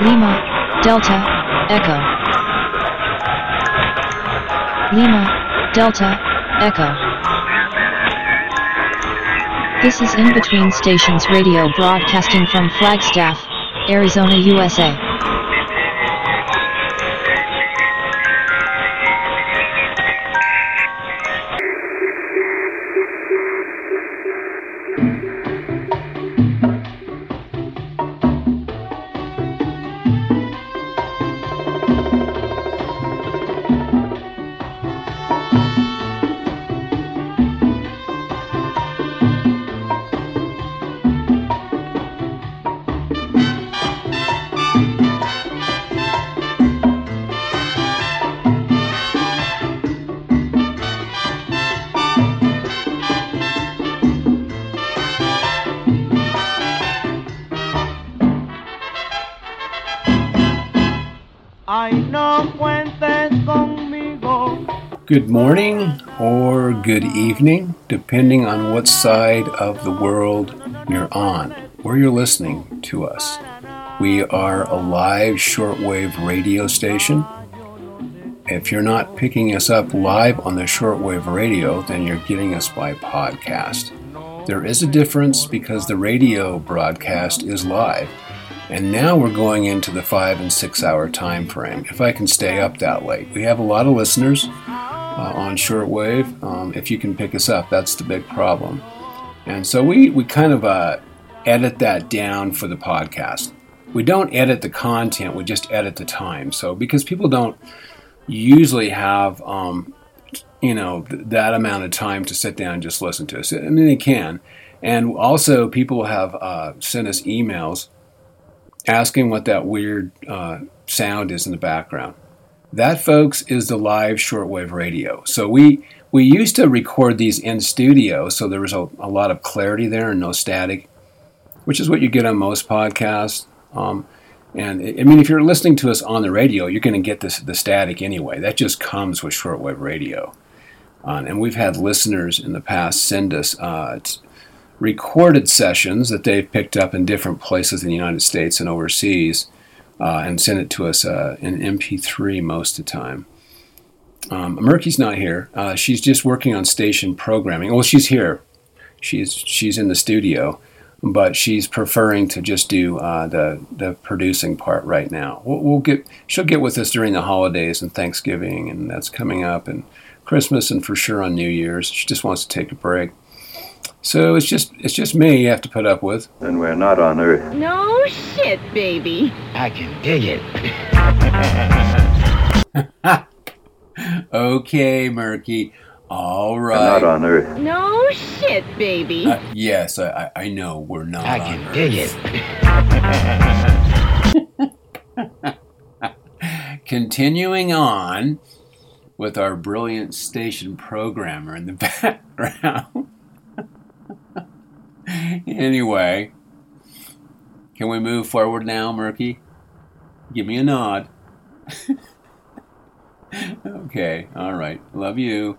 Lima, Delta, Echo. Lima, Delta, Echo. This is In Between Stations Radio broadcasting from Flagstaff, Arizona, USA. Depending on what side of the world you're on, where you're listening to us. We are a live shortwave radio station. If you're not picking us up live on the shortwave radio, then you're getting us by podcast. There is a difference because the radio broadcast is live. And now we're going into the five and six hour time frame. If I can stay up that late, we have a lot of listeners uh, on shortwave. Um, if you can pick us up, that's the big problem. And so we, we kind of uh, edit that down for the podcast. We don't edit the content, we just edit the time. So because people don't usually have, um, you know, th- that amount of time to sit down and just listen to us. I mean, they can. And also, people have uh, sent us emails asking what that weird uh, sound is in the background. That, folks, is the live shortwave radio. So we we used to record these in studio, so there was a, a lot of clarity there and no static, which is what you get on most podcasts. Um, and I mean, if you're listening to us on the radio, you're going to get this the static anyway. That just comes with shortwave radio. Uh, and we've had listeners in the past send us uh, recorded sessions that they've picked up in different places in the United States and overseas uh, and send it to us uh, in MP3 most of the time. Um, Merki's not here. Uh, she's just working on station programming. Well, she's here. She's she's in the studio, but she's preferring to just do uh, the the producing part right now. We'll, we'll, get she'll get with us during the holidays and Thanksgiving, and that's coming up, and Christmas, and for sure on New Year's. She just wants to take a break. So it's just it's just me you have to put up with. Then we're not on Earth. No shit, baby. I can dig it. okay, Merki. All right. We're not on Earth. No shit, baby. Uh, yes, I, I know we're not. I can dig it. Continuing on with our brilliant station programmer in the background anyway, can we move forward now, Merki? Give me a nod. okay, all right. Love you.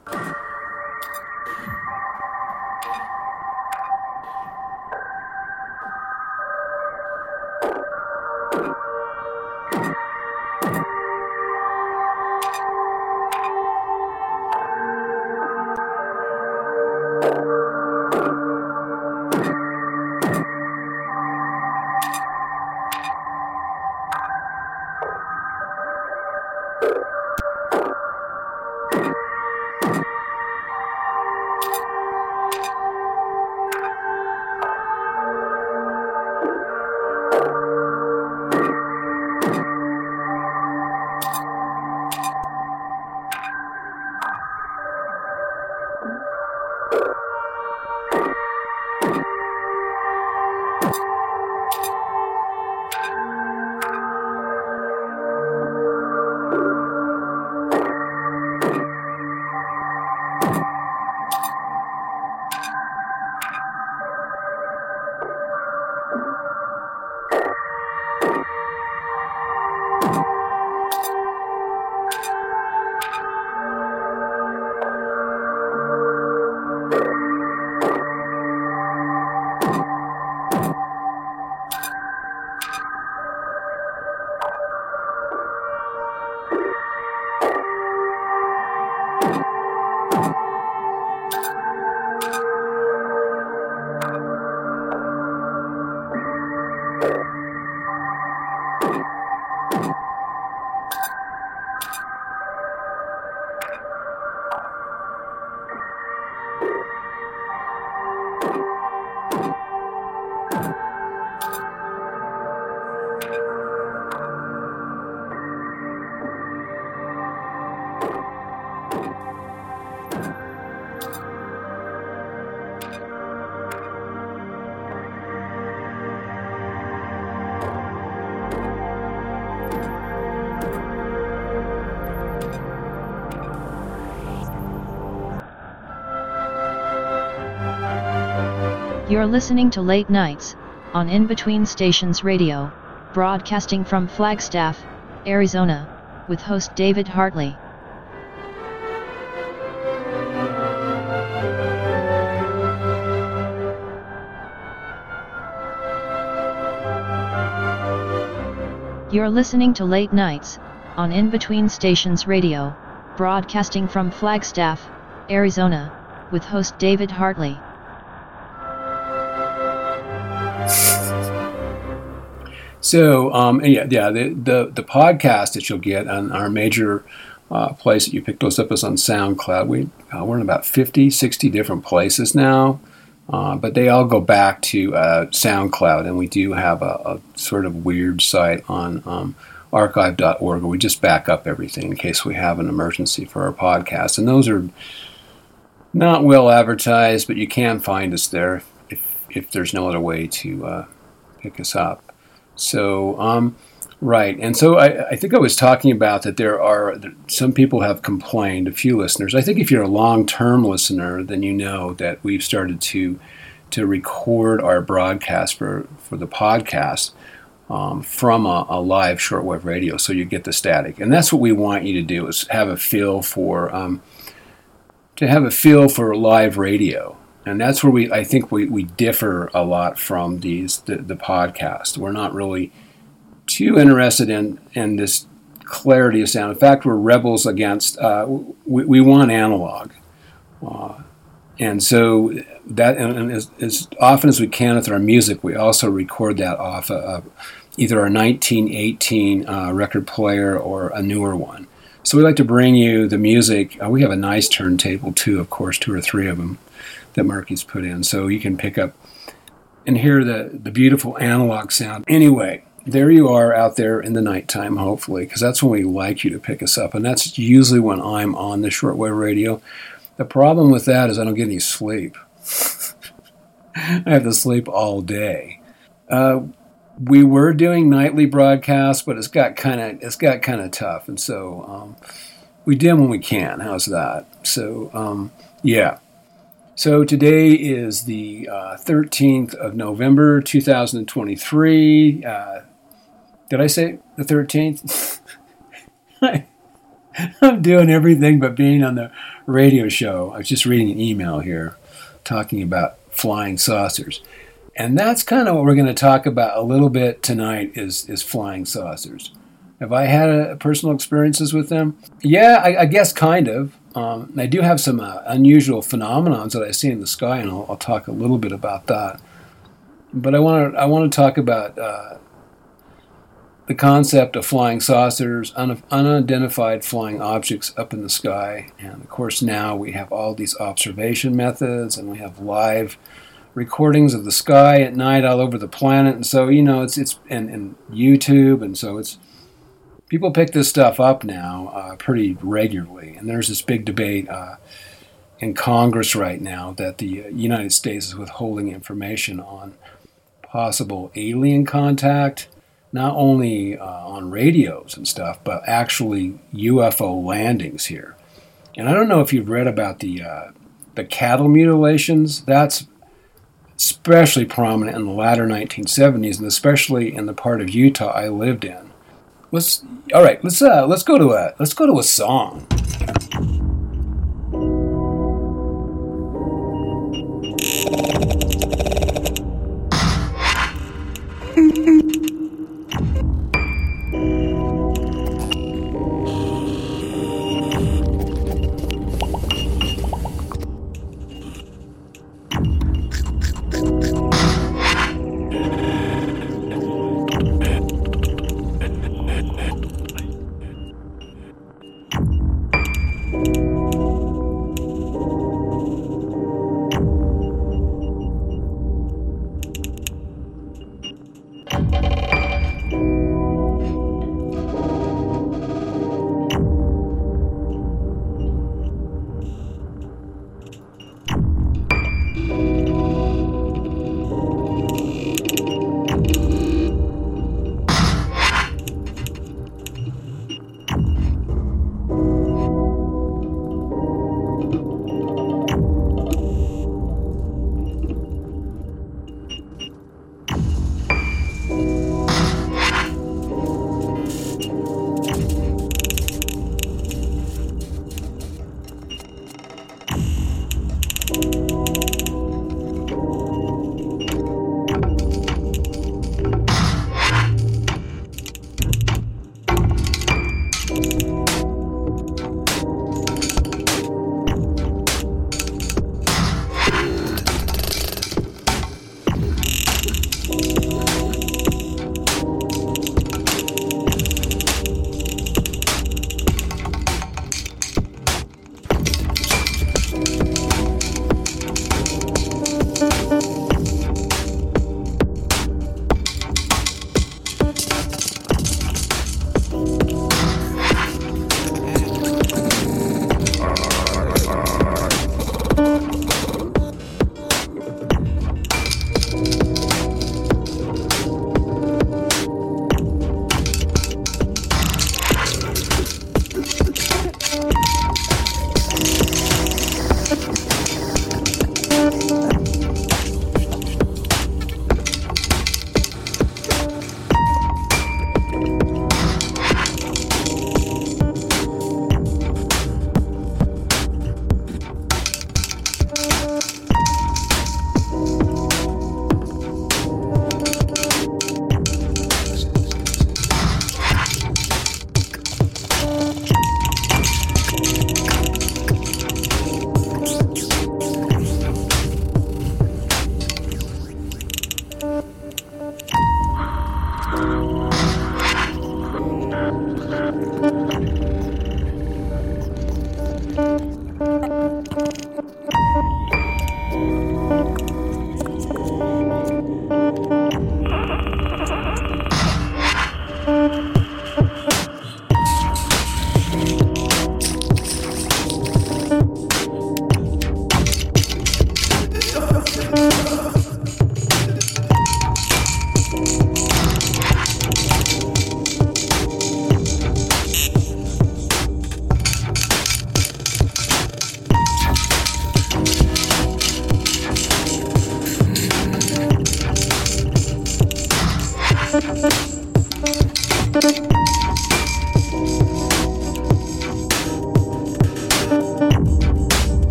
You're listening to Late Nights on In Between Stations Radio, broadcasting from Flagstaff, Arizona, with host David Hartley. You're listening to Late Nights on In Between Stations Radio, broadcasting from Flagstaff, Arizona, with host David Hartley. So, um, yeah, yeah, the, the the podcast that you'll get on our major uh, place that you picked us up is on SoundCloud. We uh, we're in about 50, 60 different places now, uh, but they all go back to uh, SoundCloud, and we do have a, a sort of weird site on um, archive.org where we just back up everything in case we have an emergency for our podcast, and those are not well advertised, but you can find us there if if there's no other way to uh, pick us up. So, um, right. And so I, I, think I was talking about that there are some people have complained, a few listeners. I think if you're a long term listener, then you know that we've started to to record our broadcast for, for the podcast um, from a, a, live shortwave radio so you get the static. And that's what we want you to do is have a feel for um, to have a feel for live radio and that's where we I think we, we differ a lot from these the, the podcast. We're not really too interested in in this clarity of sound. In fact, we're rebels against. Uh, we, we want analog, uh, and so that and, and as, as, often as we can with our music, we also record that off of either our 1918 uh, record player or a newer one. So we like to bring you the music. Uh, we have a nice turntable too, of course, two or three of them that Merki's put in. So you can pick up and hear the, the beautiful analog sound. Anyway, there you are out there in the nighttime, hopefully, because that's when we like you to pick us up. And that's usually when I'm on the shortwave radio. The problem with that is I don't get any sleep. I have to sleep all day. Uh, we were doing nightly broadcasts, but it's got kind of it's got kind of tough, and so um, we do when we can. How's that? So um, yeah, so today is the uh, 13th of November 2023. Uh, did I say the 13th? I'm doing everything but being on the radio show. I was just reading an email here talking about flying saucers. And that's kind of what we're going to talk about a little bit tonight is, is flying saucers. Have I had a, personal experiences with them? Yeah, I, I guess kind of. Um, I do have some uh, unusual phenomenons that I see in the sky, and I'll, I'll, talk a little bit about that. But I want to I want to talk about uh, the concept of flying saucers, un- unidentified flying objects up in the sky, and of course now we have all these observation methods, and we have live recordings of the sky at night all over the planet, and so you know it's it's and, and YouTube, and so it's people pick this stuff up now uh, pretty regularly, and there's this big debate uh, in Congress right now that the United States is withholding information on possible alien contact, not only uh, on radios and stuff, but actually UFO landings here. And I don't know if you've read about the uh, the cattle mutilations. That's especially prominent in the latter 1970s, and especially in the part of Utah I lived in let's all right let's uh let's go to a let's go to a song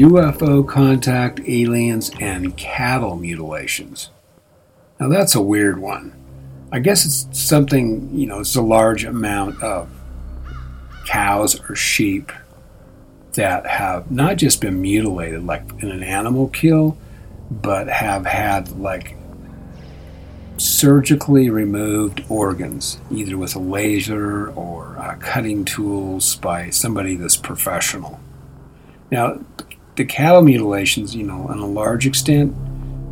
UFO contact, aliens, and cattle mutilations. Now, that's a weird one. I guess it's something, you know, it's a large amount of cows or sheep that have not just been mutilated like in an animal kill, but have had like surgically removed organs, either with a laser or uh, cutting tools by somebody that's professional. Now, the cattle mutilations, you know, on a large extent,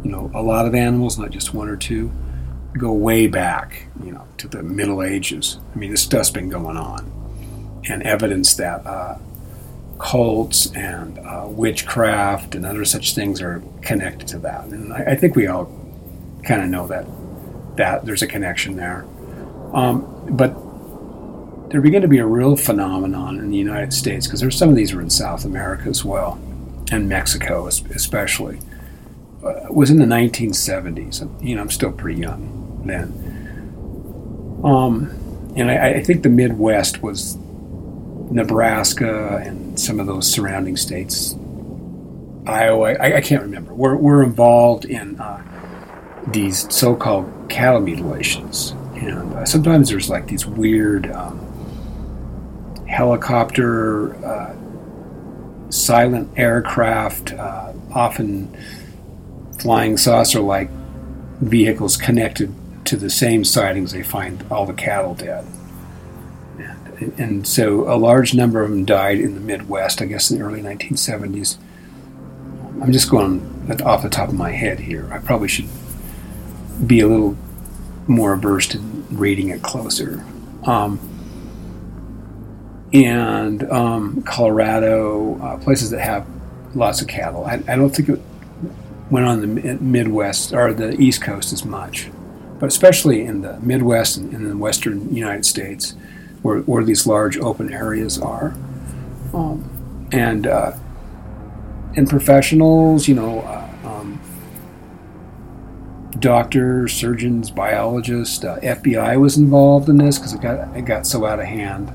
you know, a lot of animals, not just one or two, go way back, you know, to the Middle Ages. I mean, this stuff's been going on, and evidence that uh, cults and uh, witchcraft and other such things are connected to that. And I, I think we all kind of know that that there's a connection there. Um, but there began to be a real phenomenon in the United States because there's some of these are in South America as well, and Mexico especially. Uh, was in the 1970s. You know, I'm still pretty young then. Um, and I, I think the Midwest was Nebraska and some of those surrounding states, Iowa. I, I can't remember. We're, we're involved in uh, these so-called cattle mutilations, and uh, sometimes there's like these weird um, helicopter, uh, silent aircraft, uh, often flying saucer-like vehicles connected to the same sightings. They find all the cattle dead. And, and so a large number of them died in the Midwest, I guess in the early 1970s. I'm just going off the top of my head here. I probably should be a little more versed in reading it closer. Um, and um, Colorado, uh, places that have lots of cattle. I, I, don't think it went on the Midwest or the East Coast as much, but especially in the Midwest and in the Western United States, where, where these large open areas are. Um, and uh, and professionals, you know, uh, um, doctors, surgeons, biologists, uh, FBI was involved in this because it got it got so out of hand.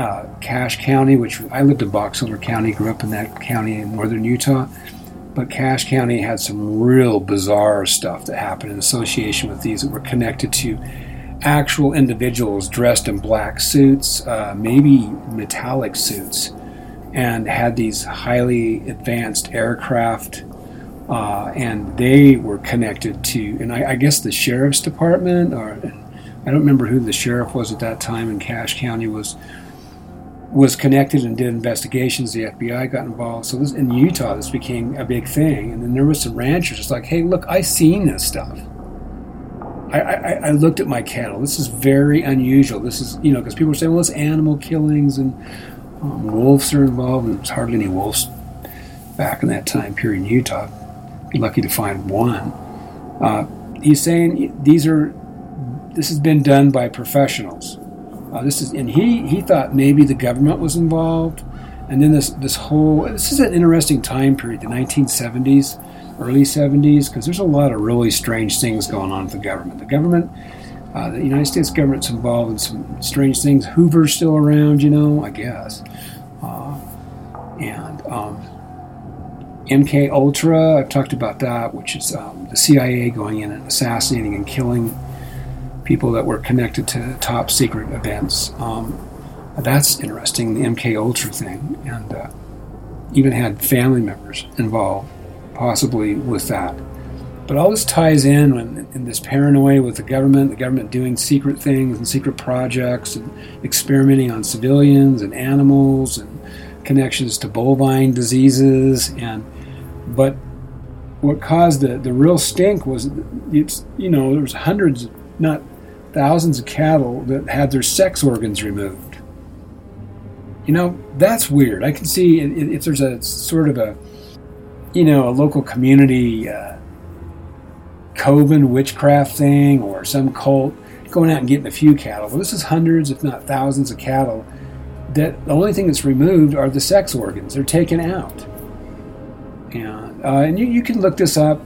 Uh, Cache County, which I lived in Box Elder County, grew up in that county in northern Utah, but Cache County had some real bizarre stuff that happened in association with these that were connected to actual individuals dressed in black suits, uh, maybe metallic suits, and had these highly advanced aircraft. Uh, and they were connected to, and I, I, guess the sheriff's department, or I don't remember who the sheriff was at that time in Cache County was was connected and did investigations. The FBI got involved. So this, in Utah, this became a big thing. And then there was some ranchers just like, hey, look, I seen this stuff. I, I, I, looked at my cattle. This is very unusual. This is, you know, because people are saying, well, it's animal killings and um, wolves are involved, and there's hardly any wolves back in that time period in Utah. Be lucky to find one. Uh, he's saying these are, this has been done by professionals. Uh, this is, and he he thought maybe the government was involved, and then this this whole this is an interesting time period, the 1970s early 70s, because there's a lot of really strange things going on with the government. The government, uh, the United States government's involved in some strange things. Hoover's still around, you know, I guess. Uh, and um, MK Ultra, I've talked about that, which is um, the CIA going in and assassinating and killing people that were connected to top secret events. Um, that's interesting, the MK Ultra thing, and uh, even had family members involved possibly with that. But all this ties in in, in this paranoia with the government, the government doing secret things and secret projects and experimenting on civilians and animals and connections to bovine diseases and but what caused the, the real stink was it's you know there was hundreds not thousands of cattle that had their sex organs removed you know that's weird i can see if there's a sort of a you know, a local community uh, coven witchcraft thing or some cult going out and getting a few cattle. Well, this is hundreds, if not thousands, of cattle. That the only thing that's removed are the sex organs. They're taken out, and uh, and you, you can look this up.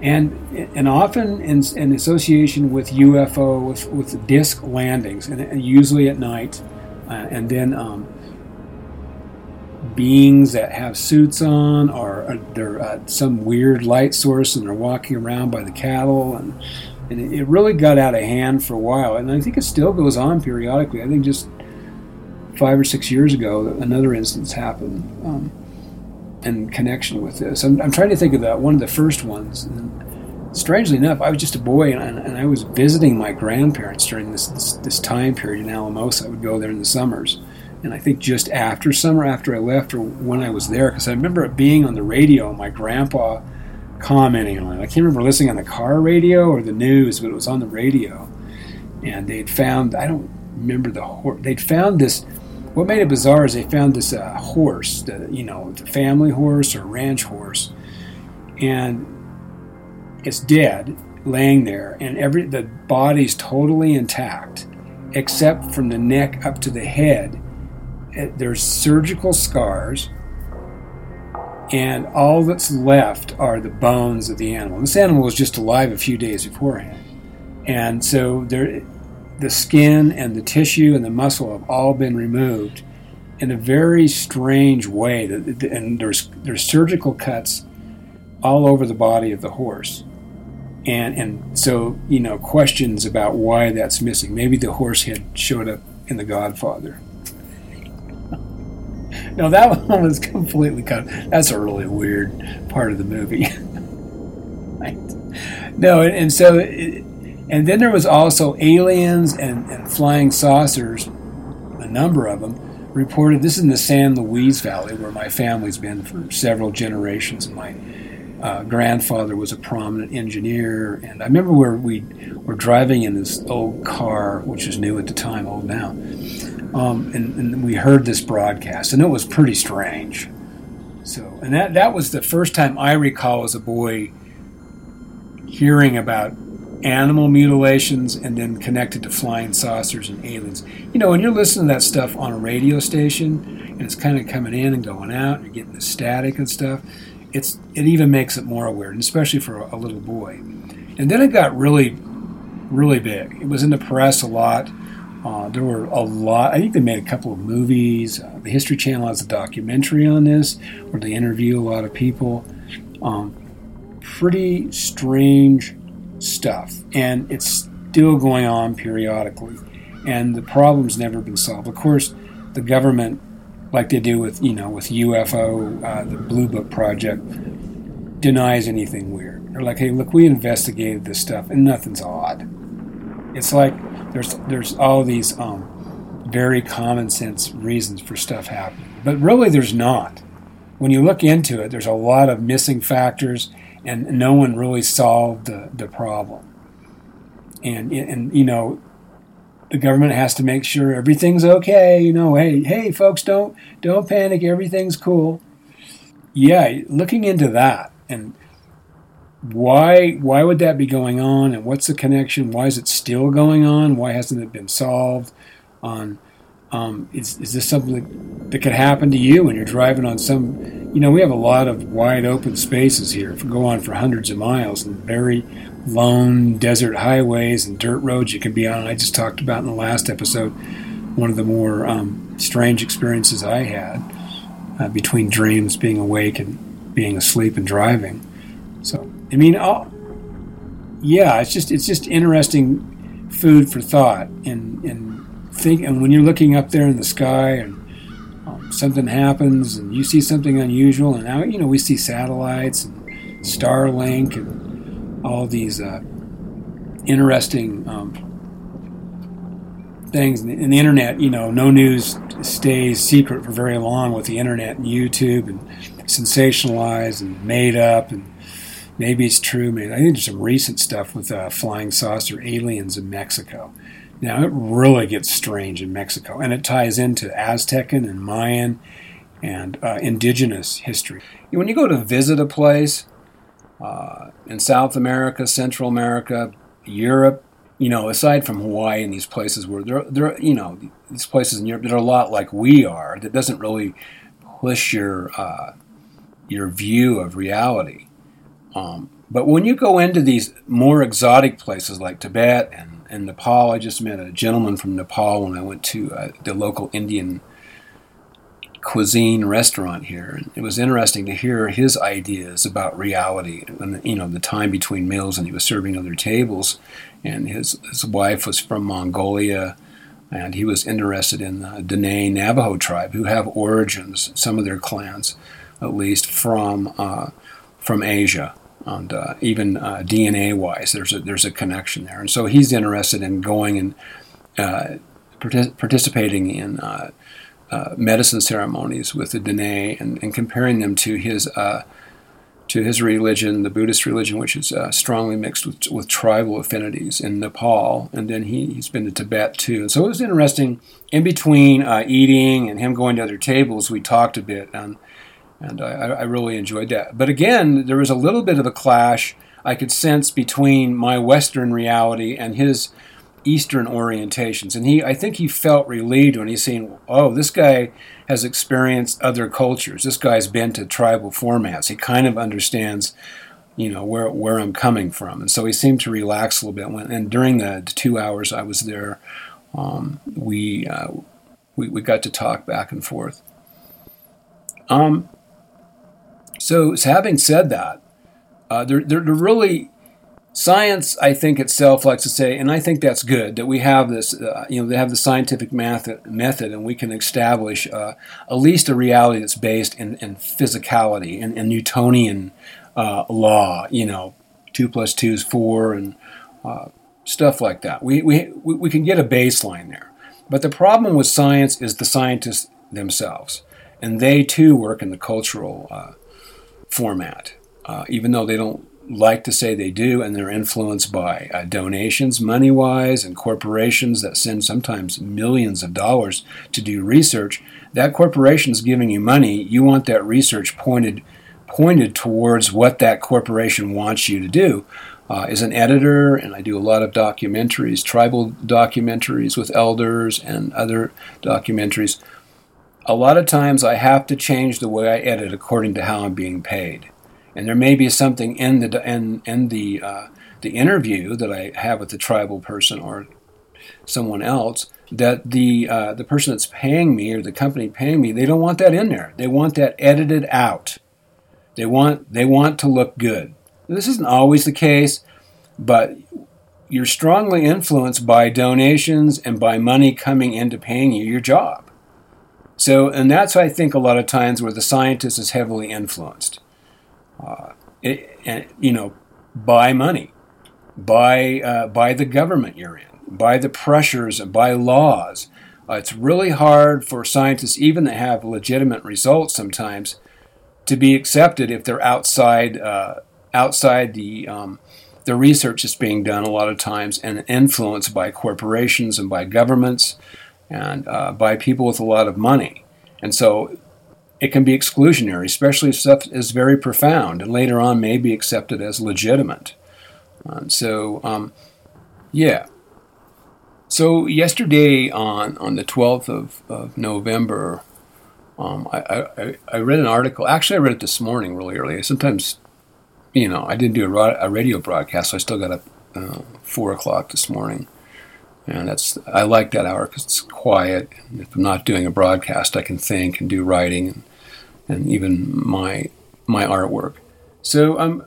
Uh, and and often in, in association with UFO with, with disc landings, and, and usually at night, uh, and then um, beings that have suits on, or they're uh, some weird light source, and they're walking around by the cattle, and and it really got out of hand for a while, and I think it still goes on periodically. I think just five or six years ago, another instance happened um, in connection with this. I'm, I'm, trying to think of that one of the first ones. And strangely enough, I was just a boy, and, and I was visiting my grandparents during this, this, this time period in Alamosa. I would go there in the summers and I think just after summer, after I left, or when I was there, because I remember it being on the radio, my grandpa commenting on it. I can't remember listening on the car radio or the news, but it was on the radio, and they'd found I don't remember the. They'd found this. What made it bizarre is they found this uh, horse, the, you know, the family horse or ranch horse, and it's dead, laying there, and every the body's totally intact, except from the neck up to the head there's surgical scars, and all that's left are the bones of the animal. This animal was just alive a few days beforehand, and so there, the skin and the tissue and the muscle have all been removed in a very strange way. And there's there's surgical cuts all over the body of the horse. And, and so, you know, questions about why that's missing. Maybe the horse head showed up in The Godfather. No, that one was completely cut. That's a really weird part of the movie. right. No, and, and so, it, and then there was also aliens and, and flying saucers, a number of them reported. This is in the San Luis Valley where my family's been for several generations, and my uh, grandfather was a prominent engineer. And I remember where we were driving in this old car, which was new at the time, old now um, and, and, we heard this broadcast, and it was pretty strange. So, and that that was the first time I recall as a boy hearing about animal mutilations and then connected to flying saucers and aliens. You know, when you're listening to that stuff on a radio station and it's kind of coming in and going out you're getting the static and stuff, it's it even makes it more weird, especially for a, a little boy. And then it got really, really big. It was in the press a lot. Uh, there were a lot. I think they made a couple of movies. Uh, the History Channel has a documentary on this where they interview a lot of people. Um, pretty strange stuff, and it's still going on periodically, and the problem's never been solved. Of course, the government, like they do with you know with UFO, uh, the Blue Book project, denies anything weird. They're like, hey, look, we investigated this stuff, and nothing's odd. It's like there's there's all these um, very common sense reasons for stuff happening, but really there's not. When you look into it, there's a lot of missing factors and no one really solved the, the problem. And, and, you know, the government has to make sure everything's okay. You know, hey, hey, folks, don't don't panic. Everything's cool. Yeah, looking into that and why why would that be going on and what's the connection? Why is it still going on? Why hasn't it been solved? On um, is is this something that could happen to you when you're driving on some you know, we have a lot of wide open spaces here, for, go on for hundreds of miles, and very lone desert highways and dirt roads you can be on. I just talked about in the last episode one of the more um, strange experiences I had uh, between dreams, being awake, and being asleep and driving. So, I mean, I'll, yeah, it's just it's just interesting food for thought, and and think, and when you're looking up there in the sky and something happens and you see something unusual, and now you know we see satellites and Starlink and all these uh, interesting um, things. And the internet, you know, no news stays secret for very long with the internet and YouTube and sensationalized and made up and maybe it's true. Maybe I think there's some recent stuff with uh, flying saucer aliens in Mexico. Now, it really gets strange in Mexico, and it ties into Aztecan and Mayan and uh, indigenous history. When you go to visit a place uh, in South America, Central America, Europe, you know, aside from Hawaii and these places where there, there, you know, these places in Europe that are a lot like we are, that doesn't really push your uh, your view of reality. Um, but when you go into these more exotic places like Tibet and in Nepal. I just met a gentleman from Nepal when I went to uh, the local Indian cuisine restaurant here. And it was interesting to hear his ideas about reality and you know the time between meals, and he was serving other tables. And his his wife was from Mongolia, and he was interested in the Dene Navajo tribe, who have origins, some of their clans, at least from uh, from Asia and uh, even uh, DNA wise, there's a there's a connection there. And so he's interested in going and uh, partic- participating in uh, uh, medicine ceremonies with the Dene and, and comparing them to his uh, to his religion, the Buddhist religion, which is strongly mixed with, with tribal affinities in Nepal. And then he, he's been to Tibet too. And so it was interesting. In between eating and him going to other tables, we talked a bit on and I, I, really enjoyed that. But again, there was a little bit of a clash I could sense between my Western reality and his Eastern orientations, and he I think he felt relieved when he's seen, oh, this guy has experienced other cultures. This guy's been to tribal formats. He kind of understands. You know where where I'm coming from, and so he seemed to relax a little bit. When, and during the two hours I was there, um, we, uh, we we got to talk back and forth. Um, so, having said that, uh, they're, they're, they're, really science. I think itself likes to say, and I think that's good that we have this. Uh, you know, they have the scientific method, method, and we can establish uh, at least a reality that's based in, in physicality and, Newtonian uh, law. You know, two plus two is four, and uh, stuff like that. We, we we can get a baseline there. But the problem with science is the scientists themselves, and they too work in the cultural uh, format, uh, even though they don't like to say they do, and they're influenced by uh, donations, money wise, and corporations that send sometimes millions of dollars to do research. That corporation is giving you money. You want that research pointed pointed towards what that corporation wants you to do. uh, as an editor, and I do a lot of documentaries, tribal documentaries with elders and other documentaries. A lot of times I have to change the way I edit according to how I'm being paid, and there may be something in the in in the uh, the interview that I have with the tribal person or someone else that the uh, the person that's paying me or the company paying me they don't want that in there. They want that edited out. They want they want to look good. This isn't always the case, but you're strongly influenced by donations and by money coming into paying you your job. So, and that's I think a lot of times where the scientist is heavily influenced. Uh, it, and, you know, by money, by uh, by the government you're in, by the pressures and by laws. Uh, it's really hard for scientists, even that have legitimate results, sometimes to be accepted if they're outside uh, outside the um, the research that's being done a lot of times and influenced by corporations and by governments and uh, by people with a lot of money. And so it can be exclusionary, especially if stuff is very profound and later on may be accepted as legitimate. And so, um, yeah. So yesterday on, on the 12th of, of November, um, I, I, I read an article. Actually, I read it this morning really early. Sometimes you know, I didn't do a, radio broadcast, so I still got up uh, four o'clock this morning, and that's I like that hour because it's quiet. If I'm not doing a broadcast, I can think and do writing and, and even my my artwork. So I'm. Um,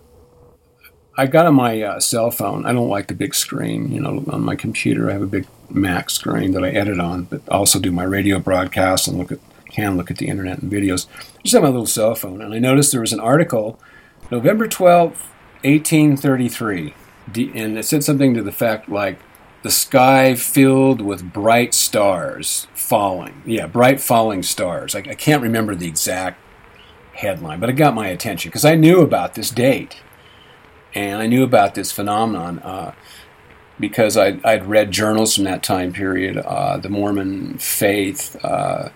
I got on my uh, cell phone. I don't like the big screen. You know, on my computer, I have a big Mac screen that I edit on, but also do my radio broadcast and look at can look at the internet and videos. I just have my little cell phone, and I noticed there was an article November 12th, 1833. And it said something to the fact like, the sky filled with bright stars falling. Yeah, bright falling stars. I, I can't remember the exact headline, but it got my attention because I knew about this date. And I knew about this phenomenon uh, because I'd, I'd, read journals from that time period, uh, the Mormon faith, uh,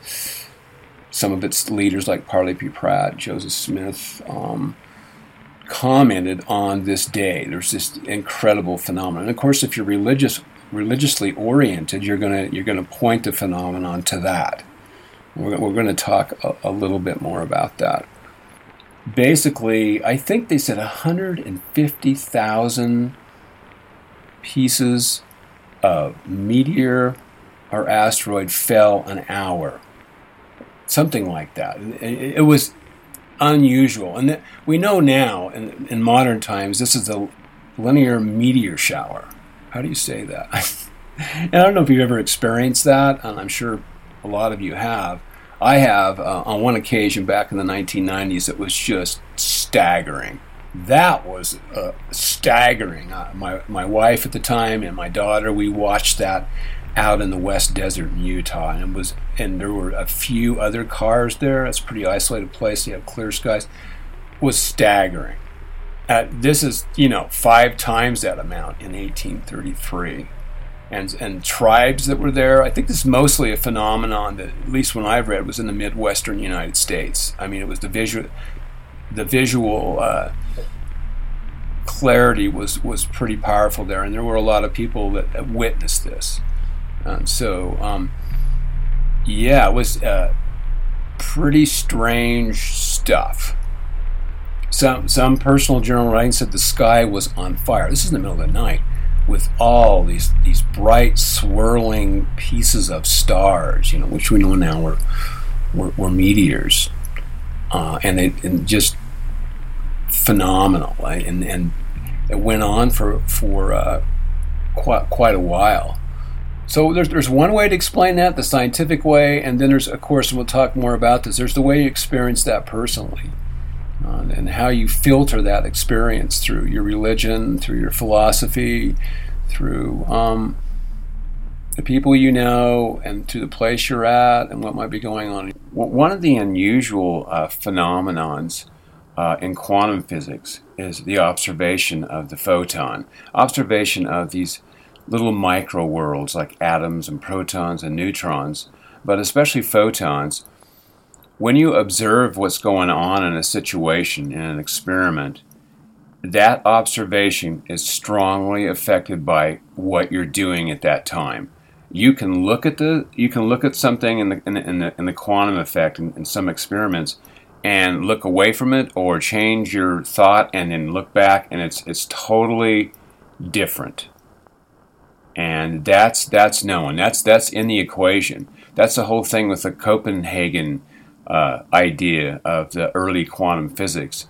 some of its leaders like Parley P. Pratt, Joseph Smith. Um, commented on this day. There's this incredible phenomenon. And of course, if you're religious, religiously oriented, you're gonna you're gonna point the phenomenon to that. We're, we're going to talk a, a little bit more about that. Basically, I think they said 150,000 pieces of meteor or asteroid fell an hour, something like that. It, it was unusual. And we know now, in, in modern times, this is a Leonid meteor shower. How do you say that? and I don't know if you've ever experienced that, and I'm sure a lot of you have. I have uh, on one occasion back in the 1990s. It was just staggering. That was uh, staggering. Uh, my my wife at the time and my daughter, we watched that out in the West Desert in Utah, and was and there were a few other cars there. It's a pretty isolated place. You have clear skies. It was staggering. At, this is you know five times that amount in 1833, and and tribes that were there. I think this is mostly a phenomenon that at least when I've read was in the midwestern United States. I mean, it was the visual, the visual. Uh, clarity was was pretty powerful there, and there were a lot of people that, that witnessed this. Um, so, um, yeah, it was uh, pretty strange stuff. Some some personal journal writing said the sky was on fire. This is in the middle of the night with all these these bright swirling pieces of stars, you know, which we know now were were, were meteors, uh, and they and just phenomenal. Right? And and it went on for for uh, quite quite a while. So there's there's one way to explain that, the scientific way, and then there's of course we'll talk more about this. There's the way you experience that personally, and how you filter that experience through your religion, through your philosophy, through um, the people you know, and to the place you're at, and what might be going on. One of the unusual uh, phenomenons uh, in quantum physics is the observation of the photon, observation of these little micro worlds like atoms and protons and neutrons, but especially photons. When you observe what's going on in a situation, in an experiment, that observation is strongly affected by what you're doing at that time. You can look at the you can look at something in the in the, in the, in the quantum effect in, in some experiments and look away from it or change your thought and then look back and it's it's totally different. And that's that's known. That's that's in the equation. That's the whole thing with the Copenhagen uh, idea of the early quantum physics.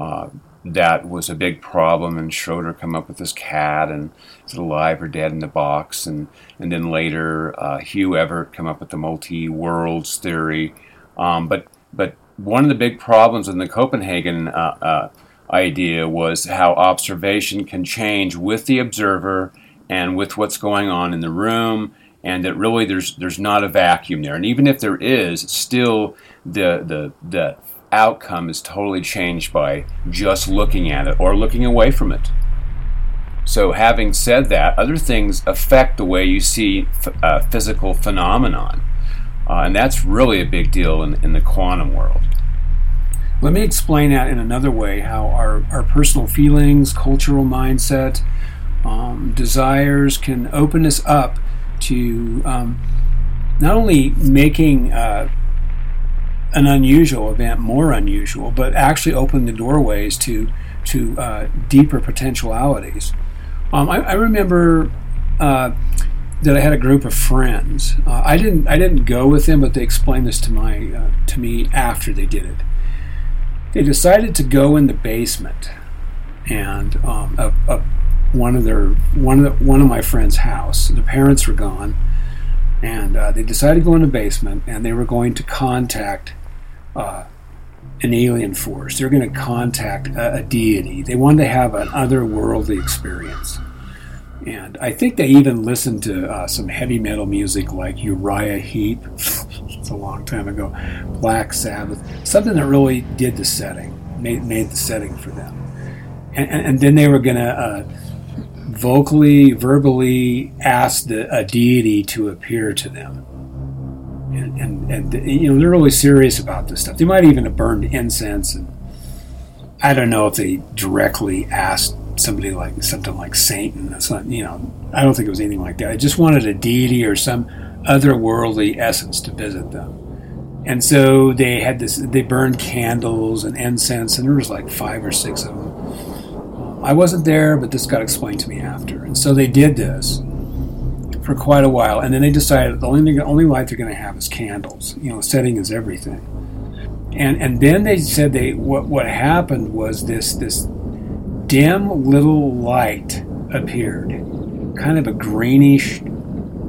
Uh, that was a big problem, and Schroeder come up with this cat, and is it alive or dead in the box? And and then later, uh, Hugh Everett come up with the multi-worlds theory. Um, but but one of the big problems in the Copenhagen uh, uh, idea was how observation can change with the observer and with what's going on in the room, and that really there's there's not a vacuum there. And even if there is, still the the the outcome is totally changed by just looking at it or looking away from it. So, having said that, other things affect the way you see f- uh, physical phenomenon, uh, and that's really a big deal in, in the quantum world. Let me explain that in another way how our, our personal feelings, cultural mindset, um, desires can open us up to um, not only making uh, an unusual event more unusual, but actually opened the doorways to to uh, deeper potentialities. Um, I, I, remember uh, that I had a group of friends. Uh, I didn't I didn't go with them, but they explained this to my uh, to me after they did it they decided to go in the basement and um, a, a, one of their one of the, one of my friend's house. The parents were gone, and uh, they decided to go in the basement, and they were going to contact uh, an alien force. They're going to contact a, a, deity. They wanted to have an otherworldly experience. And I think they even listened to uh, some heavy metal music like Uriah Heep. it's a long time ago. Black Sabbath. Something that really did the setting, made, made the setting for them. And, and, and then they were going to uh, vocally, verbally ask the, a deity to appear to them. And, and, and, you know, they're really serious about this stuff. They might even have burned incense. And I don't know if they directly asked somebody like something like Satan. That's not, you know, I don't think it was anything like that. I just wanted a deity or some otherworldly essence to visit them. And so they had this, they burned candles and incense, and there was like five or six of them. I wasn't there, but this got explained to me after. And so they did this for quite a while, and then they decided the only the only light they're going to have is candles. You know, setting is everything. And and then they said they what what happened was this this dim little light appeared, kind of a greenish,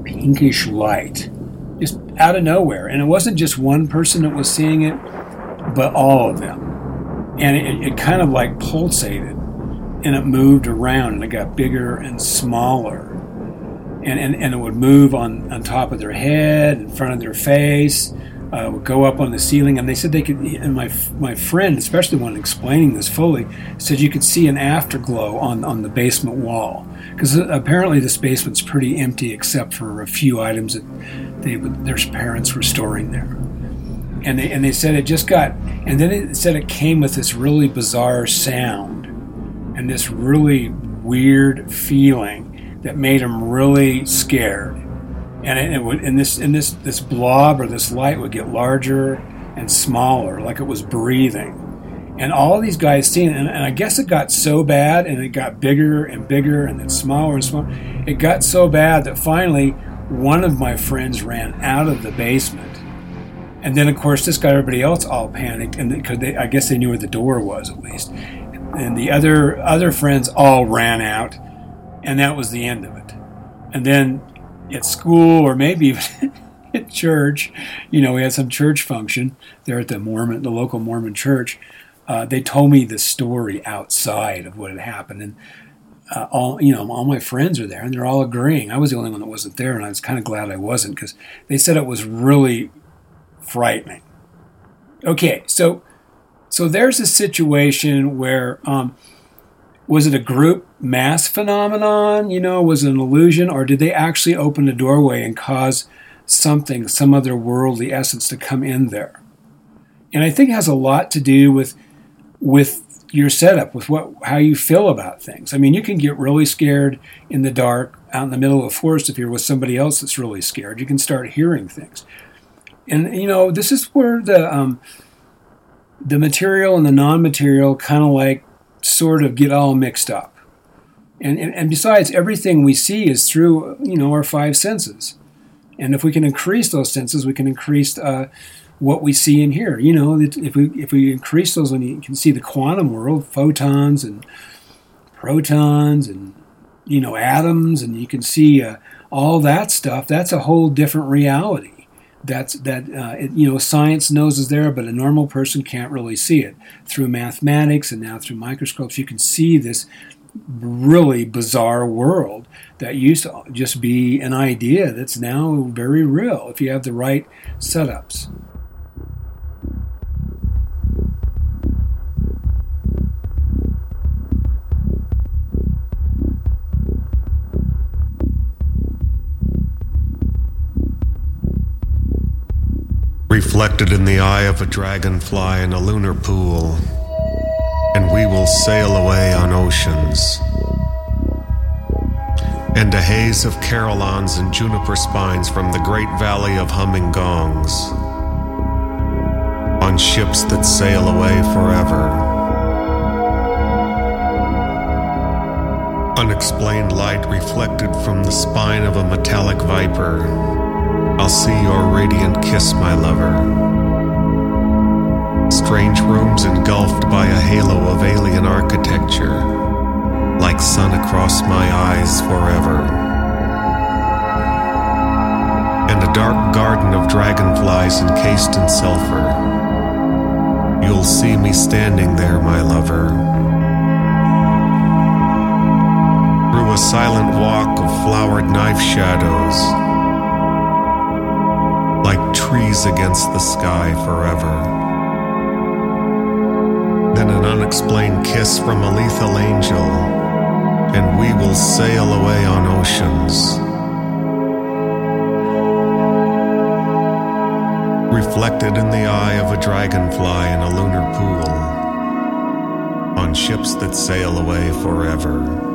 pinkish light, just out of nowhere. And it wasn't just one person that was seeing it, but all of them. And it, it kind of like pulsated and it moved around and it got bigger and smaller. And, and, and it would move on, on top of their head, in front of their face, uh, would go up on the ceiling, and they said they could. And my my friend, especially one explaining this fully, said you could see an afterglow on on the basement wall because apparently this basement's pretty empty except for a few items that they their parents were storing there. And they and they said it just got, and then it said it came with this really bizarre sound, and this really weird feeling that made him really scared. And it, it, would and this and this this blob or this light would get larger and smaller like it was breathing. And all of these guys seen and, and, i guess it got so bad and it got bigger and bigger and then smaller and smaller. It got so bad that finally one of my friends ran out of the basement. And then of course this got everybody else all panicked and because they i guess they knew where the door was at least. And the other other friends all ran out and that was the end of it and then at school or maybe even at church. You know, we had some church function there at the Mormon, the local Mormon church. Uh, they told me the story outside of what had happened, and uh, all you know, all my friends are there, and they're all agreeing. I was the only one that wasn't there, and I was kind of glad I wasn't because they said it was really frightening. Okay, so so there's a situation where um, was it a group mass phenomenon? You know, was it an illusion, or did they actually open a doorway and cause something, some other worldly essence to come in there? And I think it has a lot to do with with your setup, with what how you feel about things. I mean, you can get really scared in the dark out in the middle of a forest if you're with somebody else that's really scared. You can start hearing things, and you know this is where the um, the material and the non-material kind of like sort of get all mixed up. And, and, and besides, everything we see is through you know our five senses, and if we can increase those senses, we can increase uh, what we see and hear. You know, if we if we increase those, and you can see the quantum world, photons and protons, and you know atoms, and you can see uh, all that stuff. That's a whole different reality. That's that uh, it, you know science knows is there, but a normal person can't really see it through mathematics and now through microscopes. You can see this really bizarre world that used to just be an idea that's now very real if you have the right setups. Reflected in the eye of a dragonfly in a lunar pool, and we will sail away on oceans. And a haze of carillons and juniper spines from the great valley of humming gongs, on ships that sail away forever. Unexplained light reflected from the spine of a metallic viper I'll see your radiant kiss, my lover. Strange rooms engulfed by a halo of alien architecture, like sun across my eyes forever. And a dark garden of dragonflies encased in sulfur. You'll see me standing there, my lover. Through a silent walk of flowered knife shadows trees against the sky forever. Then an unexplained kiss from a lethal angel, and we will sail away on oceans. Reflected in the eye of a dragonfly in a lunar pool, on ships that sail away forever.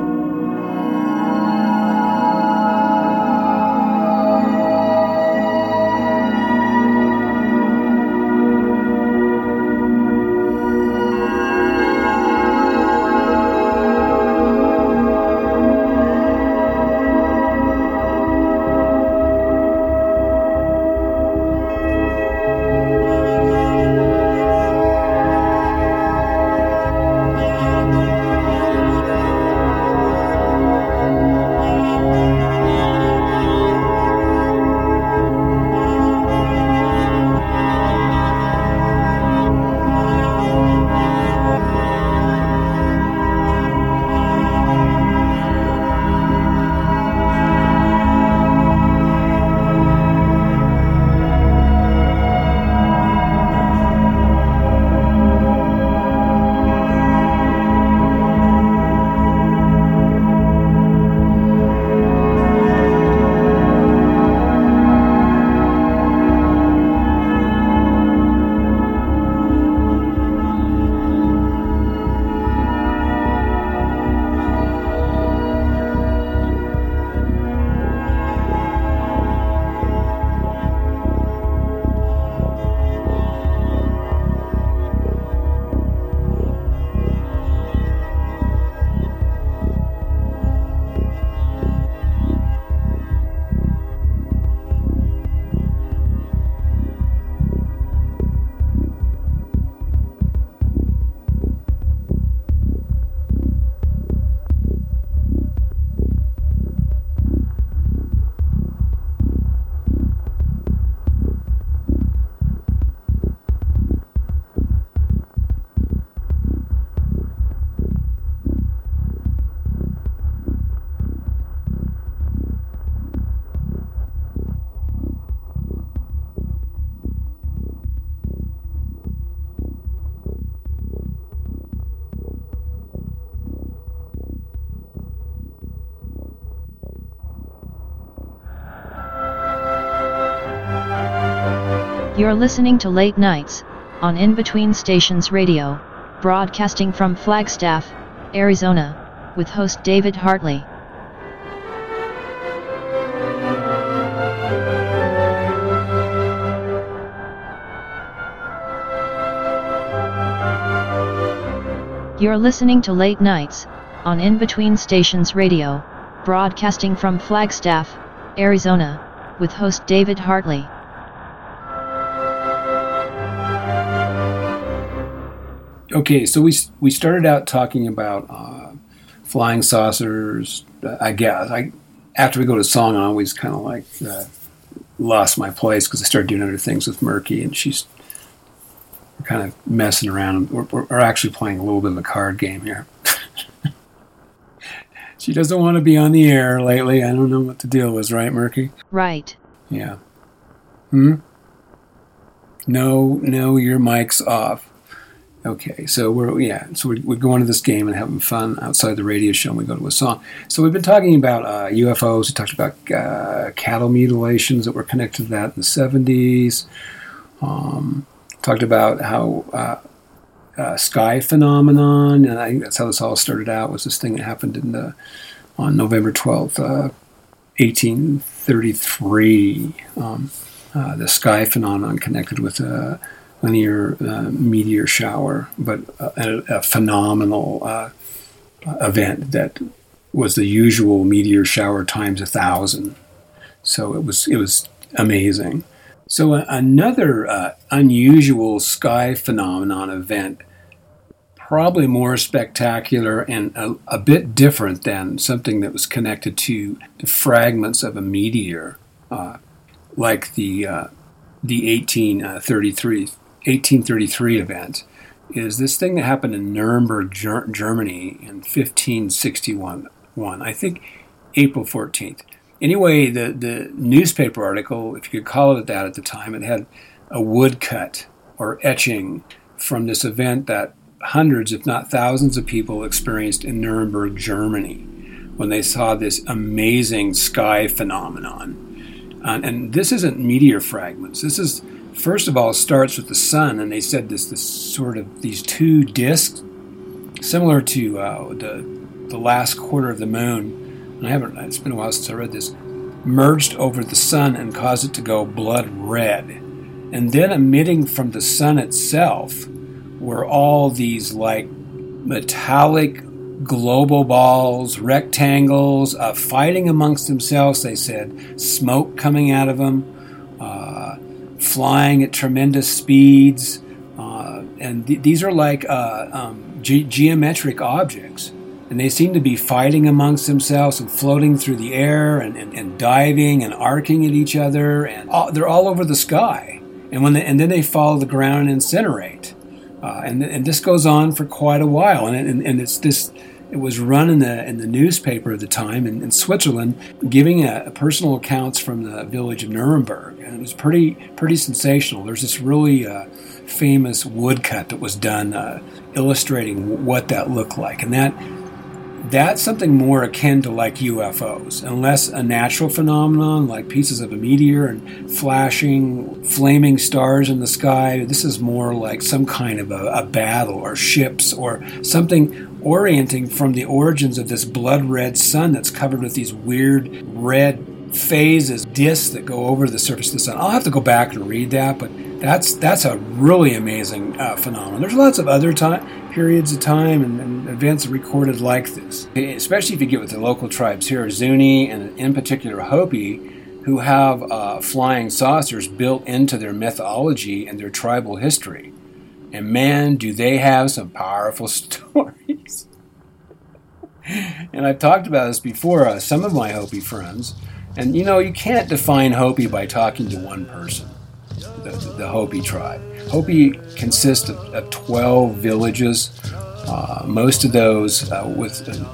You're listening to Late Nights on In Between Stations Radio, broadcasting from Flagstaff, Arizona, with host David Hartley. You're listening to Late Nights, on In Between Stations Radio, broadcasting from Flagstaff, Arizona, with host David Hartley. Okay, so we we started out talking about uh, flying saucers. I guess I after we go to song, I always kind of like uh, lost my place because I started doing other things with Merki, and she's kind of messing around. We're, we're actually playing a little bit of a card game here. she doesn't want to be on the air lately. I don't know what the deal was, right, Merki? Right. Yeah. Hmm? No, no, your mic's off. Okay, so we're yeah, so we're, we're going to this game and having fun outside the radio show. and We go to a song. So we've been talking about uh, UFOs. We talked about uh, cattle mutilations that were connected to that in the seventies. Um, talked about how uh, uh, sky phenomenon, and I think that's how this all started out. Was this thing that happened in the on November twelfth, uh, eighteen thirty three. Um, uh, the sky phenomenon connected with Leonid uh, meteor shower, but a, a phenomenal uh, event that was the usual meteor shower times a thousand. So it was it was amazing. So, uh, another uh, unusual sky phenomenon event, probably more spectacular and a, a, bit different than something that was connected to the fragments of a meteor, uh, like the, uh, the 1833, 1833 event, is this thing that happened in Nuremberg, Ger- Germany in 1561. One, I think April 14th anyway, the, the newspaper article, if you could call it that at the time, it had a woodcut or etching from this event that hundreds, if not thousands, of people experienced in Nuremberg, Germany, when they saw this amazing sky phenomenon. Uh, and this isn't meteor fragments. This is, first of all, starts with the sun, and they said this, this sort of these two disks, similar to uh, the the last quarter of the moon I haven't, it's been a while since I read this, merged over the sun and caused it to go blood red. And then emitting from the sun itself were all these like metallic global balls, rectangles, uh, fighting amongst themselves, they said, smoke coming out of them, uh, flying at tremendous speeds. Uh, and th- these are like uh, um, ge- geometric objects and they seem to be fighting amongst themselves and floating through the air and, and, and diving and arcing at each other and all, they're all over the sky and when they, and then they fall to the ground and incinerate uh, and, and this goes on for quite a while and, and, and it's this it was run in the in the newspaper at the time in, in Switzerland, giving a, a personal accounts from the village of Nuremberg, and it was pretty pretty sensational. There's this really uh, famous woodcut that was done uh, illustrating what that looked like, and that that's something more akin to like UFOs, unless a natural phenomenon like pieces of a meteor and flashing, flaming stars in the sky. This is more like some kind of a, a battle or ships or something orienting from the origins of this blood red sun that's covered with these weird red phases, disks that go over the surface of the sun. I'll have to go back and read that, but that's that's a really amazing uh, phenomenon. There's lots of other time periods of time and, and, events recorded like this, especially if you get with the local tribes here, Zuni and in particular Hopi, who have uh, flying saucers built into their mythology and their tribal history. And man, do they have some powerful stories. and I've talked about this before. Uh, some of my Hopi friends and you know, you can't define Hopi by talking to one person, the, the Hopi tribe. Hopi consists of, of 12 villages. Uh, most of those, uh, with the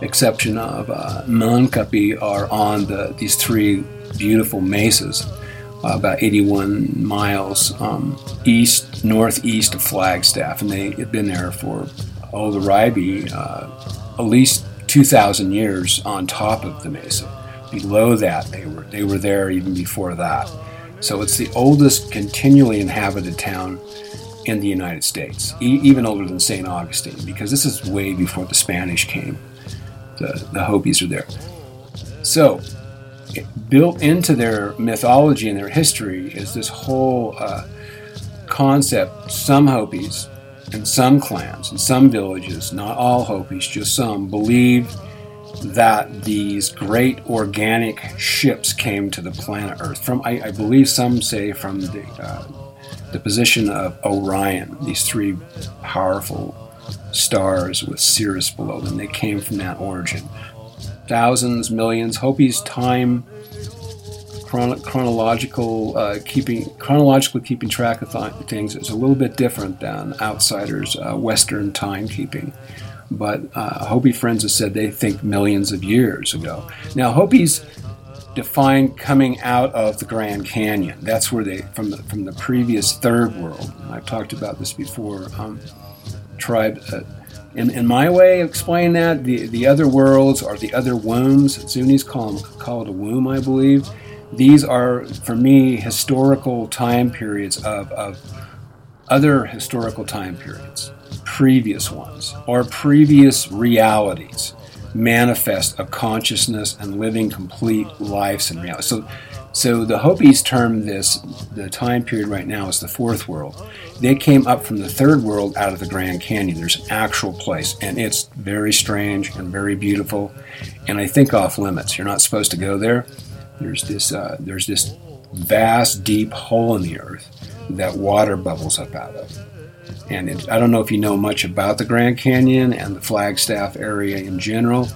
exception of uh, Moenkopi, are on the, these three beautiful mesas, about 81 miles um, east, northeast of Flagstaff. And they had been there for, oh, the Oraibi, uh, at least 2,000 years on top of the mesa below that they were they were there even before that. So it's the oldest continually inhabited town in the United States, e- even older than St. Augustine, because this is way before the Spanish came. The, the Hopis are there. So, built into their mythology and their history is this whole uh, concept. Some Hopis and some clans and some villages, not all Hopis, just some, believe that these great organic ships came to the planet Earth from, I, I believe some say, from the uh, the position of Orion. These three powerful stars with Sirius below them. They came from that origin. Thousands, millions. Hopi's time chron- chronological uh, keeping chronologically keeping track of th- things is a little bit different than outsiders' uh, Western timekeeping but uh, Hopi friends have said they think millions of years ago. Now, Hopi's define coming out of the Grand Canyon. That's where they from the from the previous third world. And I've talked about this before. Um, tribe. Uh, in, in my way of explaining that, the, the other worlds are the other wombs. Zunis call, them, call it a womb, I believe. These are, for me, historical time periods of, of other historical time periods previous ones or previous realities manifest of consciousness and living complete lives and reality. So, so the Hopis term this the time period right now is the fourth world. They came up from the third world out of the Grand Canyon. There's an actual place, and it's very strange and very beautiful, and I think off limits. You're not supposed to go there. There's this uh, there's this vast, deep hole in the earth that water bubbles up out of and it, I don't know if you know much about the Grand Canyon and the Flagstaff area in general.